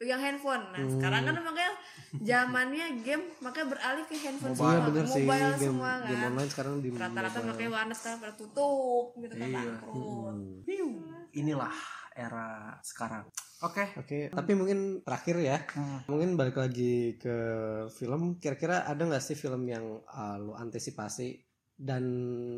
[SPEAKER 3] pegang handphone nah sekarang kan makanya zamannya game makanya beralih ke handphone
[SPEAKER 2] Iya
[SPEAKER 3] semua
[SPEAKER 2] bener sih
[SPEAKER 3] mobile
[SPEAKER 2] game,
[SPEAKER 3] semua
[SPEAKER 2] game
[SPEAKER 3] kan
[SPEAKER 2] online sekarang di
[SPEAKER 3] rata-rata
[SPEAKER 2] mobile.
[SPEAKER 3] makanya warnet sekarang pada tutup gitu kan
[SPEAKER 1] Iya. Piu. Inilah era sekarang. Oke.
[SPEAKER 2] Oke, tapi mungkin terakhir ya, mungkin balik lagi ke film. Kira-kira ada nggak sih film yang uh, lu antisipasi dan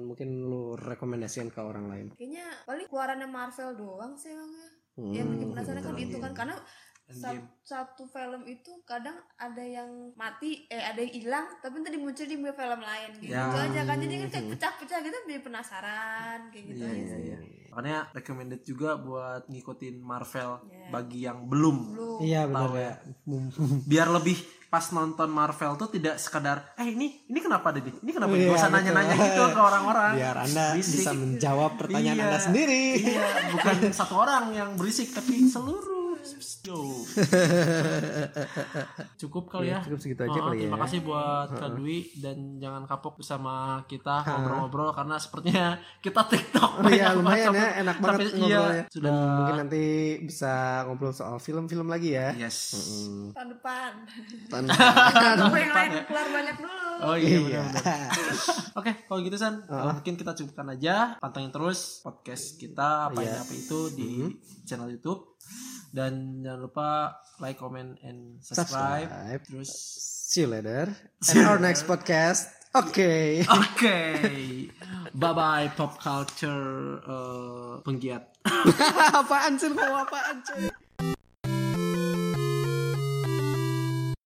[SPEAKER 2] mungkin lu rekomendasikan ke orang lain?
[SPEAKER 3] kayaknya paling keluarannya Marvel doang sih emang ya
[SPEAKER 2] Hmm,
[SPEAKER 3] yang bikin penasaran kan itu kan karena sa-
[SPEAKER 1] Endgame.
[SPEAKER 3] satu film itu kadang ada yang mati eh ada yang hilang tapi nanti muncul di film lain gitu
[SPEAKER 1] Ya.
[SPEAKER 3] aja kan jadi kan kayak pecah-pecah gitu jadi penasaran kayak gitu
[SPEAKER 1] Iya
[SPEAKER 3] aja
[SPEAKER 1] iya
[SPEAKER 3] sih
[SPEAKER 1] iya. Makanya recommended juga buat ngikutin Marvel
[SPEAKER 3] Iya.
[SPEAKER 1] bagi yang belum.
[SPEAKER 2] Iya benar
[SPEAKER 1] Tahu
[SPEAKER 2] ya.
[SPEAKER 1] Biar lebih pas nonton Marvel tuh tidak sekadar eh ini ini kenapa ada di ini kenapa
[SPEAKER 2] Iya,
[SPEAKER 1] gak usah nanya-nanya gitu ke orang-orang
[SPEAKER 2] Biar anda
[SPEAKER 1] Berisik.
[SPEAKER 2] bisa menjawab pertanyaan
[SPEAKER 1] Iya.
[SPEAKER 2] anda sendiri.
[SPEAKER 1] iya bukan satu orang yang berisik tapi seluruh Yo. cukup kali ya
[SPEAKER 2] Iya, cukup segitu aja
[SPEAKER 1] Oh,
[SPEAKER 2] kali ya.
[SPEAKER 1] terima kasih buat Kak Dwi dan jangan kapok bersama kita ngobrol-ngobrol karena sepertinya kita TikTok
[SPEAKER 2] Oh iya lumayan
[SPEAKER 1] banget.
[SPEAKER 2] ya, enak
[SPEAKER 1] Tapi
[SPEAKER 2] banget
[SPEAKER 1] iya,
[SPEAKER 2] ngobrolnya.
[SPEAKER 1] sudah
[SPEAKER 2] Dan mungkin nanti bisa ngobrol soal film-film lagi ya.
[SPEAKER 1] yes
[SPEAKER 2] Hmm,
[SPEAKER 3] tahun depan
[SPEAKER 2] tan-
[SPEAKER 3] Tunggu yang lain keluar banyak dulu
[SPEAKER 1] Oh iya,
[SPEAKER 2] Iya.
[SPEAKER 1] benar-benar. Oke, kalau gitu San, mungkin kita cukupkan aja. Pantengin terus podcast kita apa
[SPEAKER 2] Iya.
[SPEAKER 1] ini apa itu di channel YouTube. Dan jangan lupa like, comment, and subscribe.
[SPEAKER 2] Subscribe.
[SPEAKER 1] Terus,
[SPEAKER 2] See you later. And our next podcast. Oke.
[SPEAKER 1] oke, bye bye pop culture eh, penggiat.
[SPEAKER 2] apaan sih? Mau apaan sih?